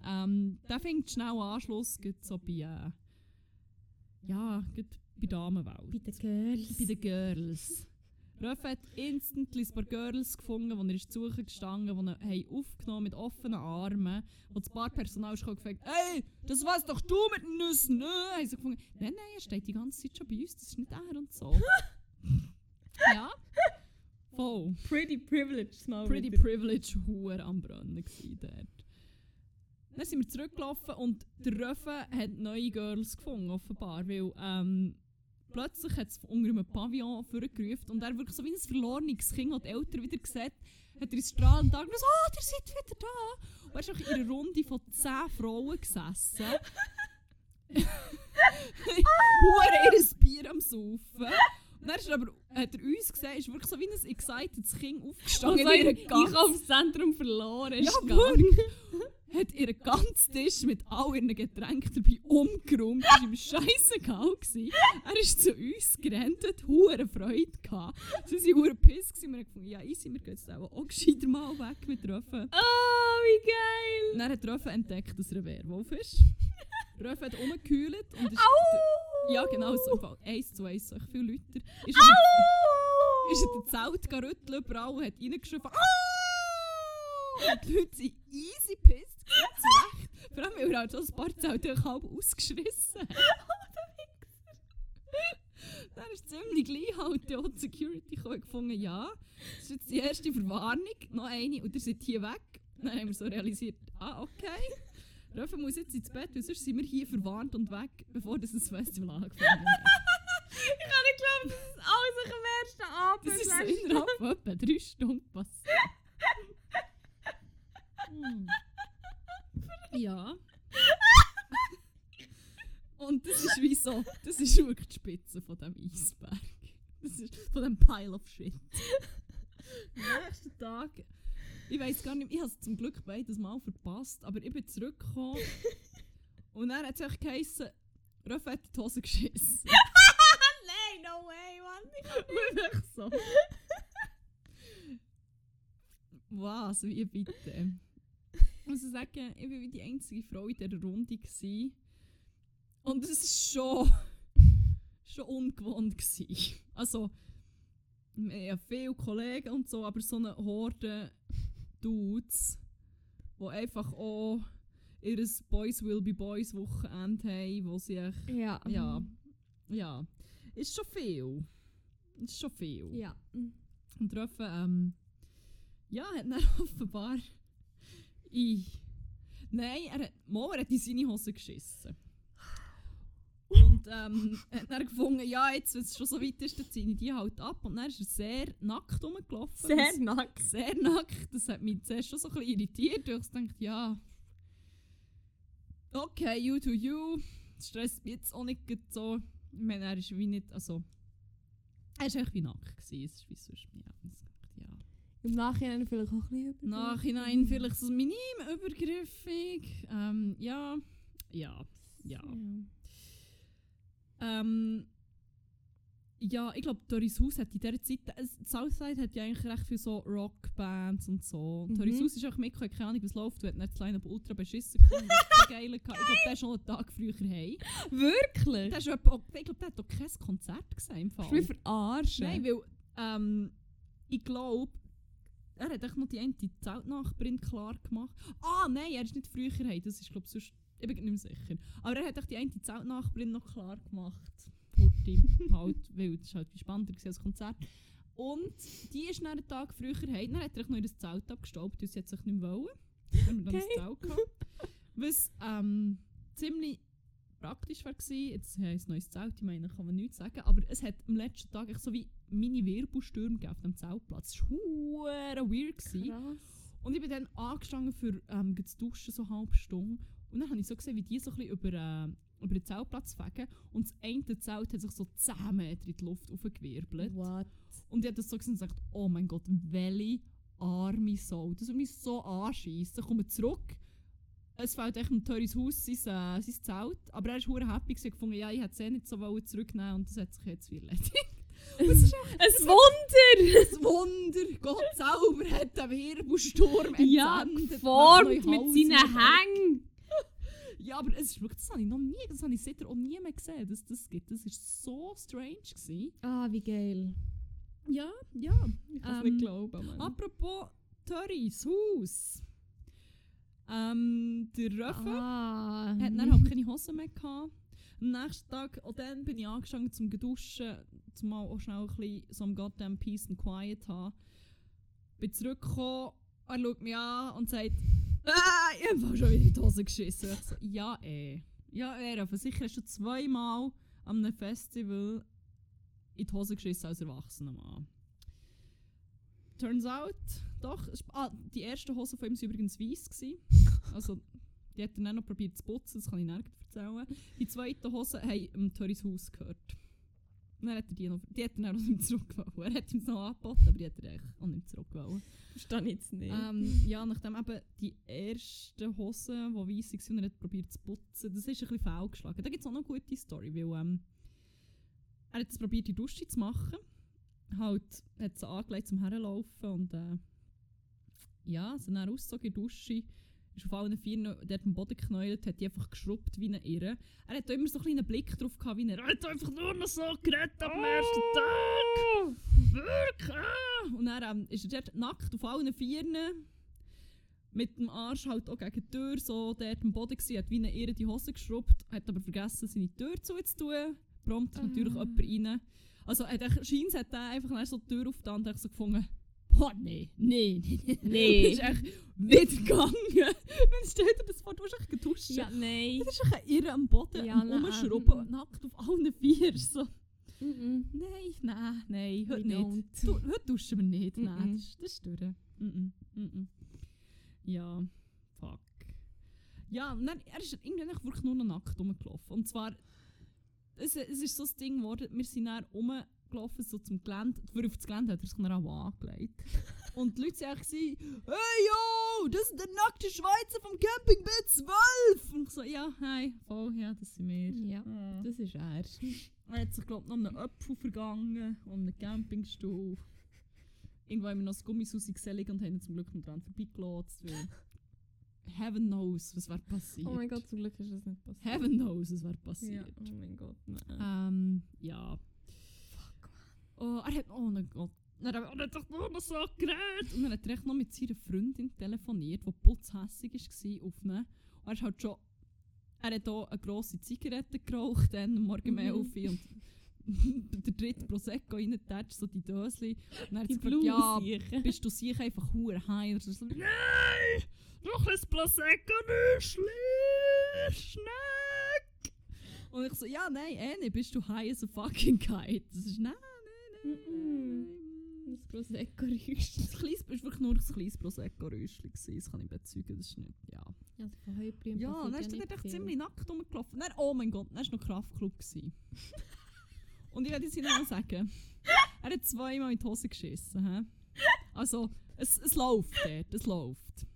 Ähm, der findet schnell Anschluss, so bei, äh, ja, bei Damenwelt. Bei den Girls. Bei den Girls. Röfe hat instantly ein paar Girls gefunden, die er ist suchen gestanden, die ihn haben aufgenommen mit offenen Armen. Wo das Barpersonal ist und gefragt «Ey, das weißt doch du mit den Nüssen, ne?» Haben sie gefunden «Nein, nein, er steht die ganze Zeit schon bei uns, das ist nicht er und so.» *laughs* Ja, voll. Pretty privileged mal Pretty wieder. Privilege am Brennen gsi dort. Dann sind wir zurückgelaufen und der Röfe hat neue Girls gefunden, offenbar, weil ähm, plötzlich hat es unter einem Pavillon vorgerufen und er wirklich so wie ein verlorenes Kind, das die Eltern wieder sieht, hat er ins strahlend angeschaut, «Oh, ihr seid wieder da!» Und er ist in einer Runde von 10 Frauen gesessen. *laughs* Hure ihr Bier am Saufen. Und dann ist er aber, hat er uns gesehen, ist wirklich so wie ein excitedes Kind aufgestanden. Also in im ihren ganzen- Einkaufszentrum verloren ist Ja, wirklich. Hat ihren ganzen Tisch mit all ihren Getränken dabei umgeräumt. Das war ihm gewesen. Er ist zu uns gerannt, hat hure Freude gehabt. Sie waren hure piss. Wir haben gefunden, ja easy, wir gehen jetzt auch, auch gescheiter mal weg mit Röffen. Oh, wie geil! Und dann hat Röffen entdeckt, dass er ein Werwolf ist. *laughs* Röffen hat rumgekühlt und ist... Ja, genau, so Fall. Eins zu eins, so viele Leute. Ist er, ist er den Zelt gerüttelt überall hat reingeschrieben «Au!» Und die Leute sind easy pissed, gewesen, zu Recht. Vor allem, weil er halt schon ein paar Zelte halb ausgeschissen hat. Dann ist ziemlich gleich halt die Security gekommen gefunden, ja, das ist jetzt die erste Verwarnung, noch eine und ihr seid hier weg. Dann haben wir so realisiert, ah, okay. Röfe muss jetzt ins Bett, weil sonst sind wir hier verwarnt und weg, bevor das Festival angefangen hat. Ich kann nicht glauben, das ist alles am ersten Abend. Das ist so innerhalb von etwa drei Stunden passiert. Hm. Ja. Und das ist wie so, das ist wirklich die Spitze von dem Eisberg. Das ist von dem Pile of Shit. Am nächsten Tag, ich weiß gar nicht, ich habe es zum Glück beides Mal verpasst, aber ich bin zurückgekommen und dann hat es echt geheißen, Röff hat die Hose geschissen. *laughs* Nein, no way, Mann. Und ich so. Was? Wie bitte? Ich muss sagen, ich war wie die einzige Frau in dieser Runde. Gewesen. Und es war schon, *laughs* schon ungewohnt. Gewesen. Also, wir haben viele Kollegen und so, aber so eine Horde Dudes, die einfach auch ihr Boys Will Be Boys Wochenende haben, wo sie echt, Ja. ja, ja, ist schon viel. Ist schon viel. Ja. Und Röffen, ähm, ja, hat dann *laughs* offenbar in Nein, er hat, Mo, er hat in seine Hose geschissen. Und ähm, hat dann gefunden, ja, jetzt, wenn es schon so weit ist, dann ziehe ich die halt ab. Und dann ist er sehr nackt rumgelaufen. Sehr Das- nackt. sehr nackt. Das hat mich zuerst schon so ein bisschen irritiert. weil Ich dachte, ja, okay, you to you. Das stresst mich jetzt auch nicht so. Ich meine, er ist wie nicht, also, er ist echt wie nackt gewesen. Es ist wie sonst, ja. Im Nachhinein vielleicht auch ein bisschen übergriffig. Nachhinein vielleicht so minim übergriffig. Ähm, ja, ja, ja. Ähm, ja, ich glaube, Doris Haus hat in dieser Zeit, äh, Southside hat ja eigentlich recht viele so Rockbands und so. Und Mhm. Doris Haus ist auch mitgekommen, keine Ahnung, was läuft. Du hast nicht das Line-Up ultra beschissen gefunden. geil. Ich glaube, der ist schon einen Tag früher heim. *laughs* Wirklich? Der ist ich glaube, der hat auch kein Konzert gesehen im Fall. Hast du mich verarschen? Nein, weil ähm, ich glaube, er hat echt noch die eine Zeltnachbarin klar gemacht. Ah, nein, er ist nicht früher heim. Das ist, glaube ich, sonst. Ich bin nicht mehr sicher. Aber er hat echt die eine Zeltnachbarin noch klar gemacht. Horti, *laughs* halt, weil das war halt viel spannender als das Konzert. Und die ist dann einen Tag früher heim. Dann hat er noch in das Zelt abgestaubt, weil sie hat sich nicht mehr wollen. Dann haben wir dann Okay. das Zelt gehabt. Was ähm, ziemlich praktisch war. Jetzt haben wir ein neues Zelt, ich meine, kann man nichts sagen. Aber es hat am letzten Tag echt so wie Mini-Wirbelstürme auf dem Zeltplatz. Das war weird. Gewesen. Krass. Und ich bin dann angestanden für ähm, zu duschen, so eine halbe Stunde. Und dann habe ich so gesehen, wie die so ein bisschen über, äh, über den Zeltplatz fegen. Und das eine Zelt hat sich so 10 Meter in die Luft aufgewirbelt. What? Und ich habe das so gesehen und gesagt, oh mein Gott, welche arme Sau. Das würde mich so anschießen. Ich komme zurück. Es fällt echt ein teures Haus, sein, äh, sein Zelt. Aber er war happy gewesen, gefunden, ja, ich hätte es eh nicht so wollen zurücknehmen und das hat sich jetzt wie erledigt. *laughs* Ein Wunder! Das Wunder, Gott selber hat den Wirbelsturm *laughs* Ja, entsendet nach geformt mit seinen Hängen! *laughs* Ja, aber es ist wirklich, das habe ich noch nie, das habe ich seitdem auch nie mehr gesehen, dass das gibt. Das war so strange. Gewesen. Ah, wie geil. Ja, ja. Ich kann's nicht glauben, Mann. Apropos Törris Haus. Ähm, der Röffel Ah. hat dann halt keine Hose mehr gehabt. Am nächsten Tag, auch dann bin ich angestanden zum Geduschen, zum mal auch schnell ein bisschen so am goddamn Peace and Quiet haben. Bin zurückgekommen, er schaut mich an und sagt, ah, ich habe schon wieder in die Hose geschissen. Ich so, ja eh. Ja eh, aber sicher hast du zweimal an einem Festival in die Hose geschissen als erwachsener Mann. Turns out, doch. es- Ah, die ersten Hosen von ihm waren übrigens gewesen. *laughs* Also, die hat er dann noch probiert zu putzen, das kann ich nirgends erzählen. Die zweiten Hosen haben dem Törris Haus gehört. Und dann hat er die, noch, die hat er dann auch nicht zurückgewollt. Er hat ihm es noch angeboten, aber die hat er eigentlich auch nicht zurückgewollt. Verstehe ich jetzt nicht. Ähm, ja, nachdem eben die ersten Hosen, die weiss waren, und er hat probiert zu putzen, das ist ein bisschen fehlgeschlagen. Da gibt es auch noch eine gute Story, weil ähm, er hat es probiert, die Dusche zu machen. Halt, hat sie angelegt zum Herlaufen und äh, ja, sie dann ausgezogen in die Dusche, ist auf allen Vieren dort am Boden geknäult, hat die einfach geschrubbt wie eine Irre. Er hat immer so einen kleinen Blick drauf gehabt, wie er er hat einfach nur noch so geredet am ersten Tag. Wirklich? ah!» Und dann ähm, ist er dort nackt auf allen Vieren mit dem Arsch halt auch gegen die Tür so dort am Boden gewesen, hat wie eine Irre die Hose geschrubbt, hat aber vergessen, seine Tür zuzutun. Prompt Ah. natürlich jemand rein. Also hat er, scheint hat er einfach so die Tür aufgetan und hat so gefunden, oh nee, nee, nee, Nee. ist echt wieder gegangen. Dann stellt er das vor, du hast echt geduscht. ja, nein. Das ist echt Irre am Boden, Ja, am nein, mhm. nackt auf allen Vier. So. Mhm. Nein, nein, nein, We heute nicht. don't. Du, heute duschen wir nicht. Nein, Mhm. das, das ist durch. Ja, fuck. Ja, dann, er ist irgendwann wirklich nur noch nackt rumgelaufen. Und zwar, es, es ist so das Ding geworden, wir sind dann rumgelaufen, so zum Gelände. Für auf das Gelände hat er sich dann auch angelegt. *laughs* Und die Leute waren so, hey yo, das ist der nackte Schweizer vom Camping B12. Und ich so, ja, hi, voll, ja, das sind wir. Ja, Ah. das ist er. Er hat sich, glaube ich, noch einen Apfel vergangen und einen Campingstuhl. Irgendwo haben wir noch das Gummisausi gesellig und haben ihn zum Glück noch dran vorbeigelassen. weil Heaven knows, was wäre passiert. Oh mein Gott, zum Glück ist das nicht passiert. Heaven knows, was wäre Ja. passiert. Oh mein Gott, nein. Ähm, ja. Oh, er hat, oh mein Gott. Er hat, er hat doch nur noch so geredet. Und dann hat er echt noch mit seiner Freundin telefoniert, die putzhässig war auf ihn. Und er ist halt schon... Er hat hier eine grosse Zigarette geraucht, dann Morgen um Mhm. 11 Uhr und *laughs* der dritte Prosecco reingetatscht, so die Dösli. Und er hat gesagt, ja, bist du sicher einfach hure high? Und er so, nein, noch ein Prosecco Schneck. Und ich so, ja, nein, eh nicht, bist du high as a fucking kite? Das ist, nein, nein. Das Prosecco-Rüschli. Das kleines, ist wirklich nur ein kleines Prosecco-Rüschli das kann ich bezeugen, das ist nicht, ja. Also von und Ja, dann ist ja er echt ziemlich nackt rumgelaufen. Dann, oh mein Gott, dann war noch Kraftclub. *laughs* Und ich werde jetzt Ihnen sagen, er hat zweimal in die Hose geschissen. He? Also, es, es läuft dort, es läuft.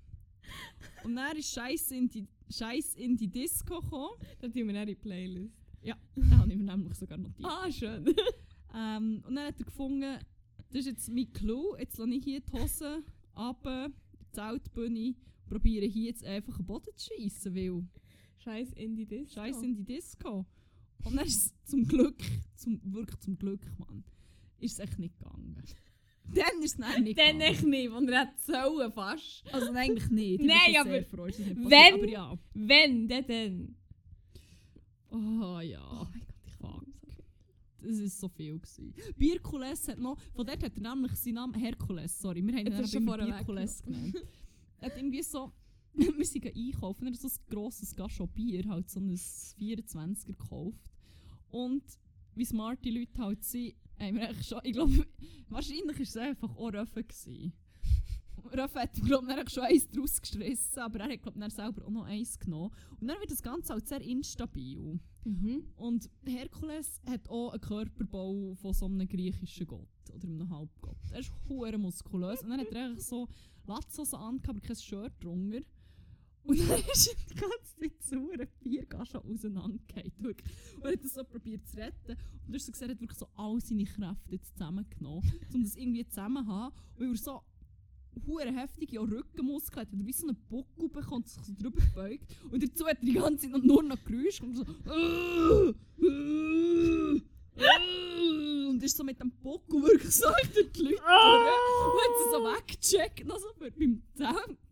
Und dann ist Scheiß in die, Scheiß in die Disco gekommen. Da tun wir dann in die Playlist. Den habe ich mir nämlich sogar notiert. Ah, schön. Ähm, und dann hat er gefunden, das ist jetzt mein Clou, jetzt lasse ich hier die Hose runter, die Zeltbühne, probiere hier jetzt einfach einen Boden zu schiessen, weil Scheiß in die Disco. Scheiß in die Disco. Und dann ist es zum Glück, zum, wirklich zum Glück, Mann, ist es echt nicht gegangen. Dann ist es dann nicht Dann gegangen. echt nicht, und er hat sollen fast. Also eigentlich nicht. Ich Nein, aber sehr froh, ist nicht wenn-. Aber ja. Wenn, dann dann. Oh ja. Oh mein Gott. Das war so viel. Gewesen. Bierkules hat noch, von dort hat er nämlich seinen Namen Herkules, sorry, wir haben ihn schon vorher Bierkules genannt. Er hat irgendwie so, *laughs* wir sind einkaufen, er hat so ein grosses Gachon Bier, halt so ein 24er gekauft. Und wie smart die Leute halt sind, haben wir eigentlich schon, ich glaube, wahrscheinlich war es einfach auch Röffen. gewesen. Röffen hat, glaube ich, schon eins draus gestrissen, aber er hat, glaube ich, selber auch noch eins genommen. Und dann wird das Ganze halt sehr instabil. Mhm. Und Herkules hat auch einen Körperbau von so einem griechischen Gott oder einem Halbgott. Er ist hure muskulös und dann hat er eigentlich so Latzhosen angehabt, aber kein Shirt drunter. Und dann ist er die ganze Zeit zu einem Biergaschen auseinandergefallen. Und er hat das so probiert zu retten. Und du hast so gesehen, er hat wirklich so all seine Kräfte zusammengenommen, um das irgendwie zusammen zu haben. Und er so hure heftige Rückenmuskeln hat, hat er wie so einen Buckel bekommen und sich so drüber gebeugt. Und dazu hat er die ganze Zeit nur noch Geräusche und so und ist so mit dem Buckel wirklich so durch die Leute durch. Und hat sie so weggecheckt, also beim,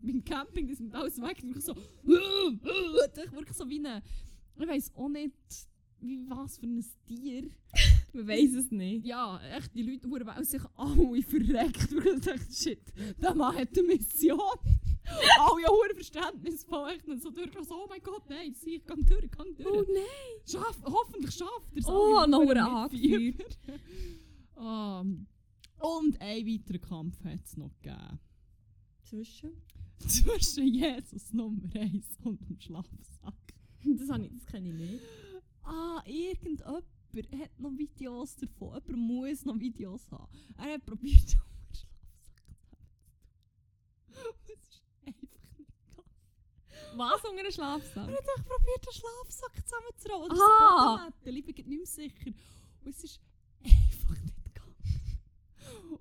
beim Camping, die sind alles weg, wirklich so wirklich so wie eine, ich weiss auch nicht, wie was für ein Tier. Man weiß es nicht. Ja, echt, die Leute weil sich alle verreckt. Und ich dachte, shit, der Mann hat eine Mission. *laughs* alle haben hure verständnisvoll. Echt und so durch. So, oh mein Gott, nein, sieh, ich gang durch, gang durch. Oh nein! Schaff, hoffentlich schafft er es. Oh, noch hure mitfiebern. Ähm, und einen weiteren Kampf hat es noch gegeben. Zwischen? *laughs* Zwischen Jesus Nummer 1 und dem Schlafsack. Das, habe ich, das kenne ich nicht. Ah, irgendjemand hat noch Videos davon. Jemand muss noch Videos haben. Er hat probiert, *laughs* um einen Schlafsack zusammenzurollen. Es ist einfach nicht gegangen. Was unter einem Schlafsack? Er hat echt probiert, einen Schlafsack zusammenzurollen. Ah. Ich bin nicht mehr sicher. Und es ist einfach nicht gegangen.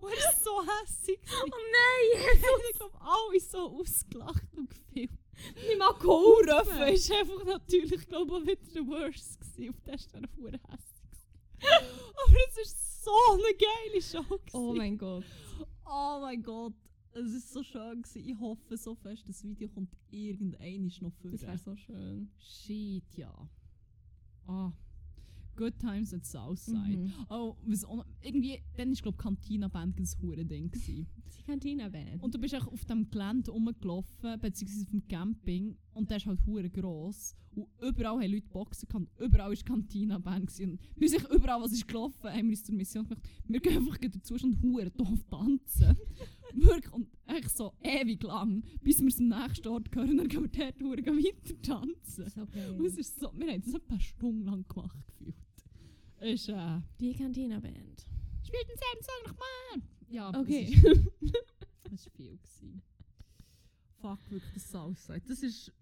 Und er war so hässlich. Oh nein! Und *laughs* ich glaube, alle so ausgelacht und gefilmt. Nicht mal geholfen! Ist einfach natürlich, glaube ich, wieder der Worst gewesen. Auf der ist er hässlich. *laughs* Aber es ist so eine geile Show. Gewesen. Oh mein Gott. oh mein Gott. Es ist so schön gewesen. Ich hoffe so fest, das Video kommt irgendein noch vor. Das wäre so schön. Shit, ja. Ah. Good Times at Southside. Mhm. Oh, was auch irgendwie, dann war glaube ich Cantina Band ein hure Ding. gewesen. *laughs* Die Cantina-Band. Und du bist auch auf dem Gelände rumgelaufen, beziehungsweise auf dem Camping. Und der ist halt hure gross. Und überall haben Leute Boxen gehabt. Überall war Cantina-Band. gewesen. Und wir sind überall, was ist gelaufen, haben wir uns zur Mission gemacht. Wir gehen einfach dazu und hure doof tanzen. *laughs* Wirklich. Und echt so ewig lang, bis wir zum nächsten Ort gehören. Und dann gehen wir dort hure weiter tanzen. so geil. Und es ist so, wir haben das etwa eine Stunde lang gemacht ist, äh, Die Cantina-Band. spielt denselben Song nochmal! Ja, Okay. Das ist, *laughs* das war viel. Gewesen. Fuck, wirklich, das Southside. Das ist.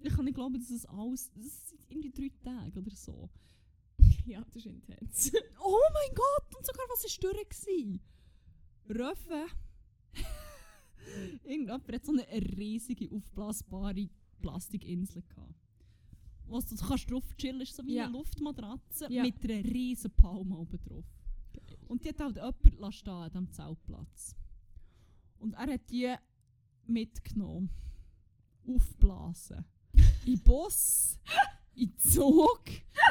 Ich kann nicht glauben, dass es alles. Das sind irgendwie drei Tage oder so. *laughs* ja, das ist intens. *laughs* Oh mein Gott! Und sogar was war durch? Röffe. Irgendjemand hat so eine riesige, aufblasbare Plastikinsel gehabt. Was du kannst drauf chillen, ist so wie Ja. eine Luftmatratze Ja. mit einer riesen Palme oben drauf. Und die hat halt jemand stehen an diesem Zeltplatz. Und er hat die mitgenommen. Aufblasen. In Bus. *laughs* In Zug.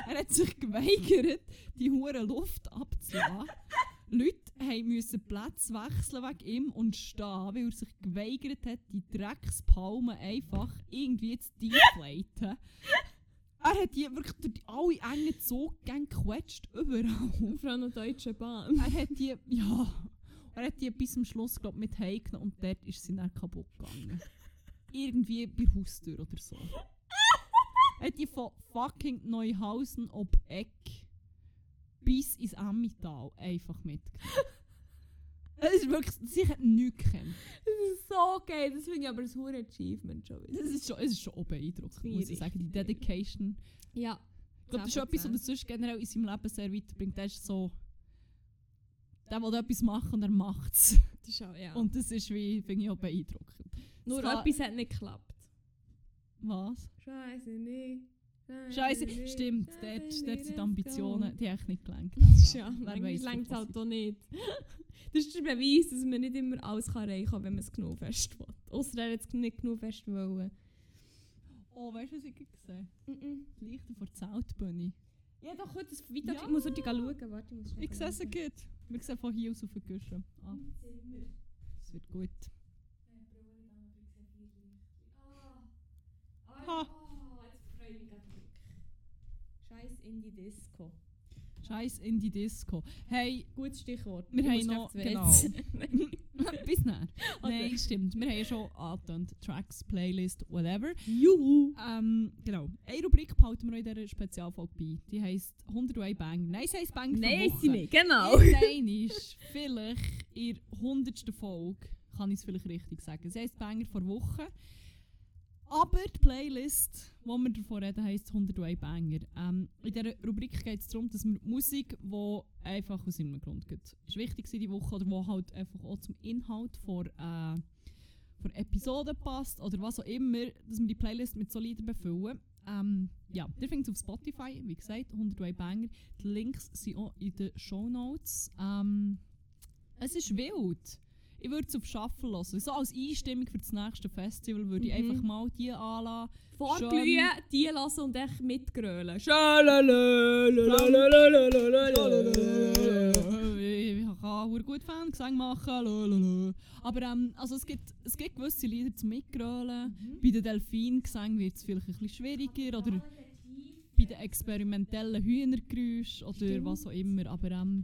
Er hat sich geweigert, die hure Luft abzulassen. Leute haben müssen Plätze wechseln wegen ihm und stehen, weil er sich geweigert hat, die Dreckspalmen einfach irgendwie zu deflaten. Er hat die wirklich durch alle engen Zuggänge gequetscht, überall. *laughs* Vor allem noch Deutsche Bahn. Er hat die, ja, er hat die bis zum Schluss glaub, mit heimgenommen und dort ist sie dann kaputt gegangen. Irgendwie bei Haustür oder so. er hat die von fucking Neuhausen ob Eck bis ins Emmental einfach mitgenommen. Es ist wirklich, sie hat nichts gekannt. Das ist so geil. Das finde ich aber ein hohes Achievement schon wieder. Es ist schon, es ist schon auch beeindruckend, muss ich sagen. Die. Dedication. Ja. Ich glaube, das ist etwas, was sonst generell in seinem Leben sehr weiterbringt. Der ist so, der will etwas machen und er macht es. Das ist auch, ja. Und das ist, wie, finde ich, auch beeindruckend. Nur etwas hat nicht geklappt. Was? Scheiße, nee. Scheiße, stimmt. Dort, dort sind die Ambitionen, die echt nicht gelenkt. Ja, Wer weiss, längt es halt auch nicht. *laughs* Das ist der Beweis, dass man nicht immer alles kann erreichen kann, wenn man es genug fest will. Ausser er es nicht genug fest wollen. Oh, weißt du, was ich gesehen Mhm. Die Lichter vor der Zeltbühne. Ja, doch, gut, das weiter. Ja. Ich muss heute schauen. Warte, ich muss Ich sehe schauen. gut. Wir sehen von hier aus auf den Guschen. Ah, das wird gut. Ah, Ha. In die Disco. Scheiß in die Disco. Hey, Gutes Stichwort. Wir haben noch- genau. *laughs* Bis. *laughs* Oder- Nein, stimmt. Wir haben ja schon angetönt. Tracks, Playlist, whatever. Juhu. Ähm, genau. Eine Rubrik behalten wir in dieser Spezialfolge bei. Die heisst 101 Bang. Nein, sie heisst Bang Nein, sie nicht. Genau. Ist vielleicht in der 100. Folge, kann ich es vielleicht richtig sagen. Sie heisst Banger vor Woche. Aber die Playlist, wo wir davon reden, heisst 101 Banger. Ähm, in dieser Rubrik geht es darum, dass wir Musik, die einfach aus irgendeinem Grund geht, ist wichtig war die Woche oder die halt einfach auch zum Inhalt vor, äh, vor Episoden passt oder was auch immer, dass wir die Playlist mit so Liedern befüllen. Ähm, ja, ihr findet es auf Spotify, wie gesagt, 101 Banger. Die Links sind auch in den Show Notes. Ähm, es ist wild. Ich würde es auf Shuffle lassen. So als Einstimmung für das nächste Festival würde ich Mhm. einfach mal die anlassen. Vorglühen, die lassen und echt mitgrölen. Ich kann auch gut Fan Gesang machen. Aber ähm, also es, gibt, es gibt gewisse Lieder zum Mitgrölen. Bei den Delfingesängen wird es vielleicht ein bisschen schwieriger. Oder bei den experimentellen Hühnergeräuschen oder was auch immer. Aber ähm,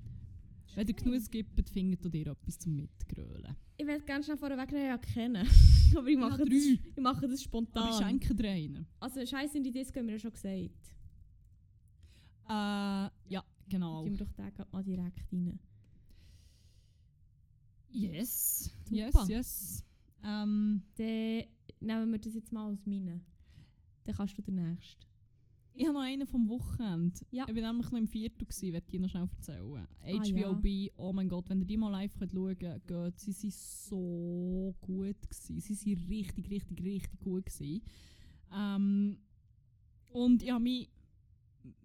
wenn ihr genug gibt, findet ihr etwas zum Mitgrölen. Ich werde ganz schnell vorweg nicht erkennen. *laughs* Aber ich mache, Ja, das, ich mache das Aber spontan. schenke dir einen. Also Scheiße in die Disco haben wir ja schon gesagt. Äh, ja, genau. Tun wir doch den mal direkt rein. Yes. Super. Yes, yes. Ähm, Dann nehmen wir das jetzt mal als meine. Dann kannst du den nächsten. Ich habe noch einen vom Wochenende. Ja. Ich war nämlich noch im Viertel, gewesen, werde ich noch schnell erzählen. Ah, ja. HVOB, oh mein Gott, wenn ihr die mal live könnt schauen könnt, sie sind so gut gewesen. Sie sind richtig, richtig, richtig gut gewesen. Ähm, und ich habe mein,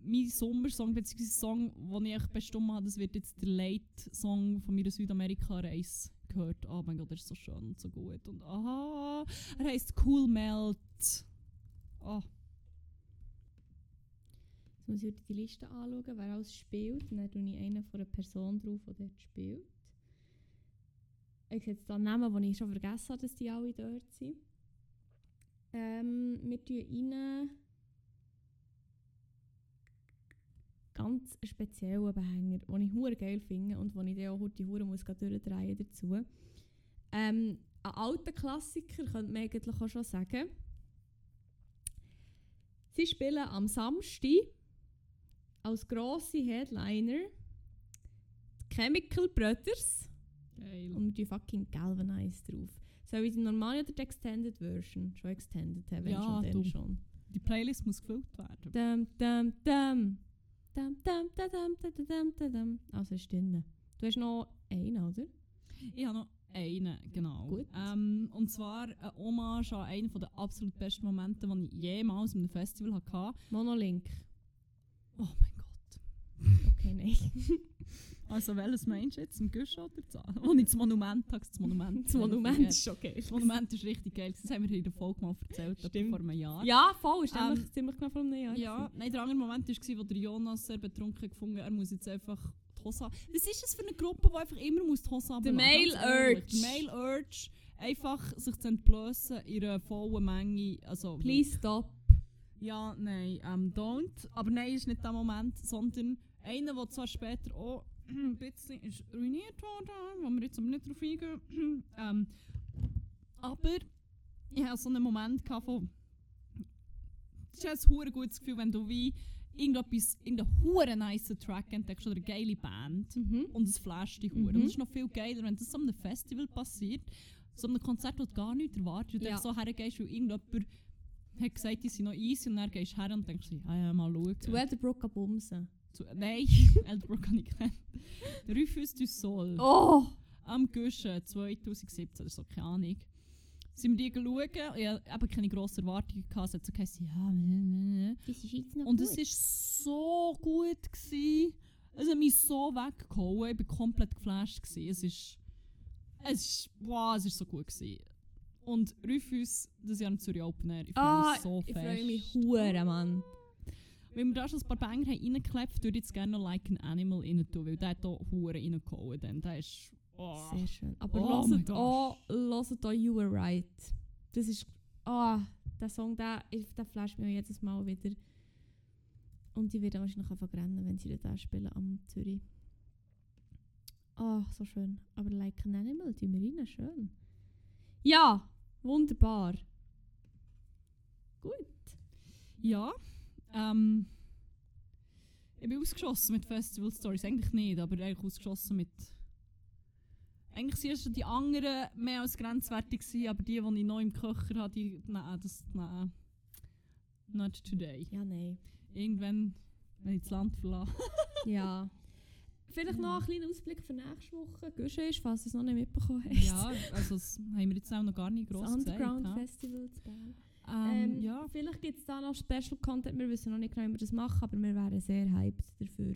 mein Sommersong, beziehungsweise Song, den ich echt bestimmt habe, das wird jetzt der Late-Song von meiner Südamerika-Reise gehört. Oh mein Gott, der ist so schön und so gut. Und aha, er heisst Cool Melt. Oh, Jetzt muss ich die Liste anschauen, wer alles spielt. Und dann tue ich einen von einer Person drauf, die dort spielt. Ich sehe jetzt da Namen, die ich schon vergessen habe, dass die alle dort sind. Ähm, wir tun rein ganz speziellen Banger, den ich hure geil finde und den ich dann auch heute hure muss durchdrehen dazu. Ähm, ein alter Klassiker, könnte man eigentlich auch schon sagen. Sie spielen am Samstag als grosse Headliner die Chemical Brothers geil. und tun fucking Galvanize drauf. Soll ich die normale oder die Extended Version? Schon Extended haben, Ja, schon, dann schon. Die Playlist muss gefüllt werden. Dum, dum, dum. Dum, dum, dum, dum, dum, dum, dum, dum. Also ist drin. Du hast noch einen, oder? Ich habe noch einen, genau. Gut. Ähm, und zwar eine Hommage an einen der absolut besten Momente, die ich jemals in einem Festival hatte. Monolink. Oh mein. Okay, nein. *laughs* Also welches meinst du jetzt? Im Gusch oder das Wo ich das Monument habe, das Monument. Das Monument ist schon geil. Das Monument ist richtig geil. Das haben wir in der Folge mal erzählt, Stimmt. vor einem Jahr. Ja, voll. Ist Ähm, ziemlich genau vor einem Jahr. Ja, nein, der andere Moment war, wo der Jonas sehr betrunken gefunden er muss jetzt einfach die Hose an. Was ist das für eine Gruppe, die einfach immer muss die Hose Der runterlassen? Male Ganz ehrlich, Urge. Der Male Urge, einfach sich zu entblößen in einer vollen Menge. Also, Please stop. Ja, nein, ähm, don't. Aber nein, ist nicht der Moment, sondern einer, der zwar später auch ein bisschen ist ruiniert worden, wo wir jetzt aber nicht drauf eingehen. *clears throat* ähm, aber ich hatte so einen Moment von. Es ist ein gutes Gefühl, wenn du wie irgendetwas, irgendeinen hure nice Track entdeckst oder eine geile Band Mhm. und es flasht dich. Mhm. Und es ist noch viel geiler, wenn das so einem Festival passiert, so einem Konzert, wo du gar nichts erwartest und Ja. dann so hergehst, weil irgendjemand hat gesagt, die sind noch easy und dann gehst du her und denkst, ja, ja, mal schauen. Zu Elderbrook an Bumsen. Zu, nein, *laughs* Elderbrook kann ich kennen. Rufus du Sol. Oh! Am Guschen 2017 oder so, keine Ahnung. Sind wir die schauen, ich eben keine grossen Erwartungen, gehabt. es hat so geheißen, ja, ne, *laughs* ne. Das ist jetzt noch Und es war so gut. Gewesen. Es hat mich so weggehauen. Ich war komplett geflasht. Gewesen. Es ist. Es ist. Wow, es ist so gut. Gewesen. Und Rufus, das Jahr im Zürich Open Air, ich freue Ah, mich so ich fest. freue mich hure, Mann. Wenn wir da schon ein paar Banger haben reingeklebt, würde ich jetzt gerne noch Like an Animal rein tun, weil der hat hier Huren reingehauen. Dann. Der ist. Oh. Sehr schön. Aber Oh hört auch, hört auch You Were Right. Das ist. Ah, der Song, der, der flasht mich jedes Mal wieder. Und die werden wahrscheinlich einfach rennen, wenn sie da spielen am Zürich. Ah, so schön. Aber Like an Animal, tun wir rein, schön. Ja, wunderbar. Gut. Ja. Ähm, ich bin ausgeschossen mit Festival Stories. Eigentlich nicht, aber eigentlich ausgeschossen mit. Eigentlich sind ja schon die anderen mehr als grenzwertig, gewesen, aber die, die ich noch im Köcher hatte, die. Nein, das. Nein. Not today. Ja, nein. Irgendwann, wenn ich das Land verlasse. *laughs* Ja. Vielleicht noch ein kleiner Ausblick für nächste Woche. Guschen ist, falls ihr es noch nicht mitbekommen habt. ja, also das haben wir jetzt auch noch gar nicht groß das Underground gesagt. Festival zu Bern. Ja. Ähm, Ähm, ja. Vielleicht gibt es da noch Special Content. Wir wissen noch nicht genau, wie wir das machen, aber wir wären sehr hyped dafür.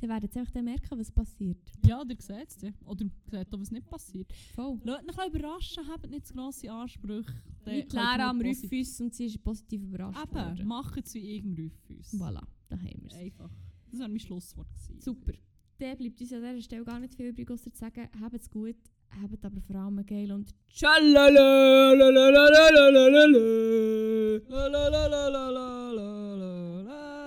Sie werden jetzt einfach dann merken, was passiert. ja, ihr seht es. ja. Oder seht auch, was nicht passiert. Voll. Lasst euch überraschen, habt nicht zu grosse Ansprüche. Ihr Clara mal am Rufus und sie ist positiv überrascht Eben, worden. es wie irgendein Rufus. Voilà, da haben wir es. Einfach. Das war mein Schlusswort. Gewesen. Super. Dann bleibt uns an dieser Stelle gar nicht viel übrig, außer zu sagen, habt es gut, Habt aber vor allem geil und Tschalalalalalalalalalala.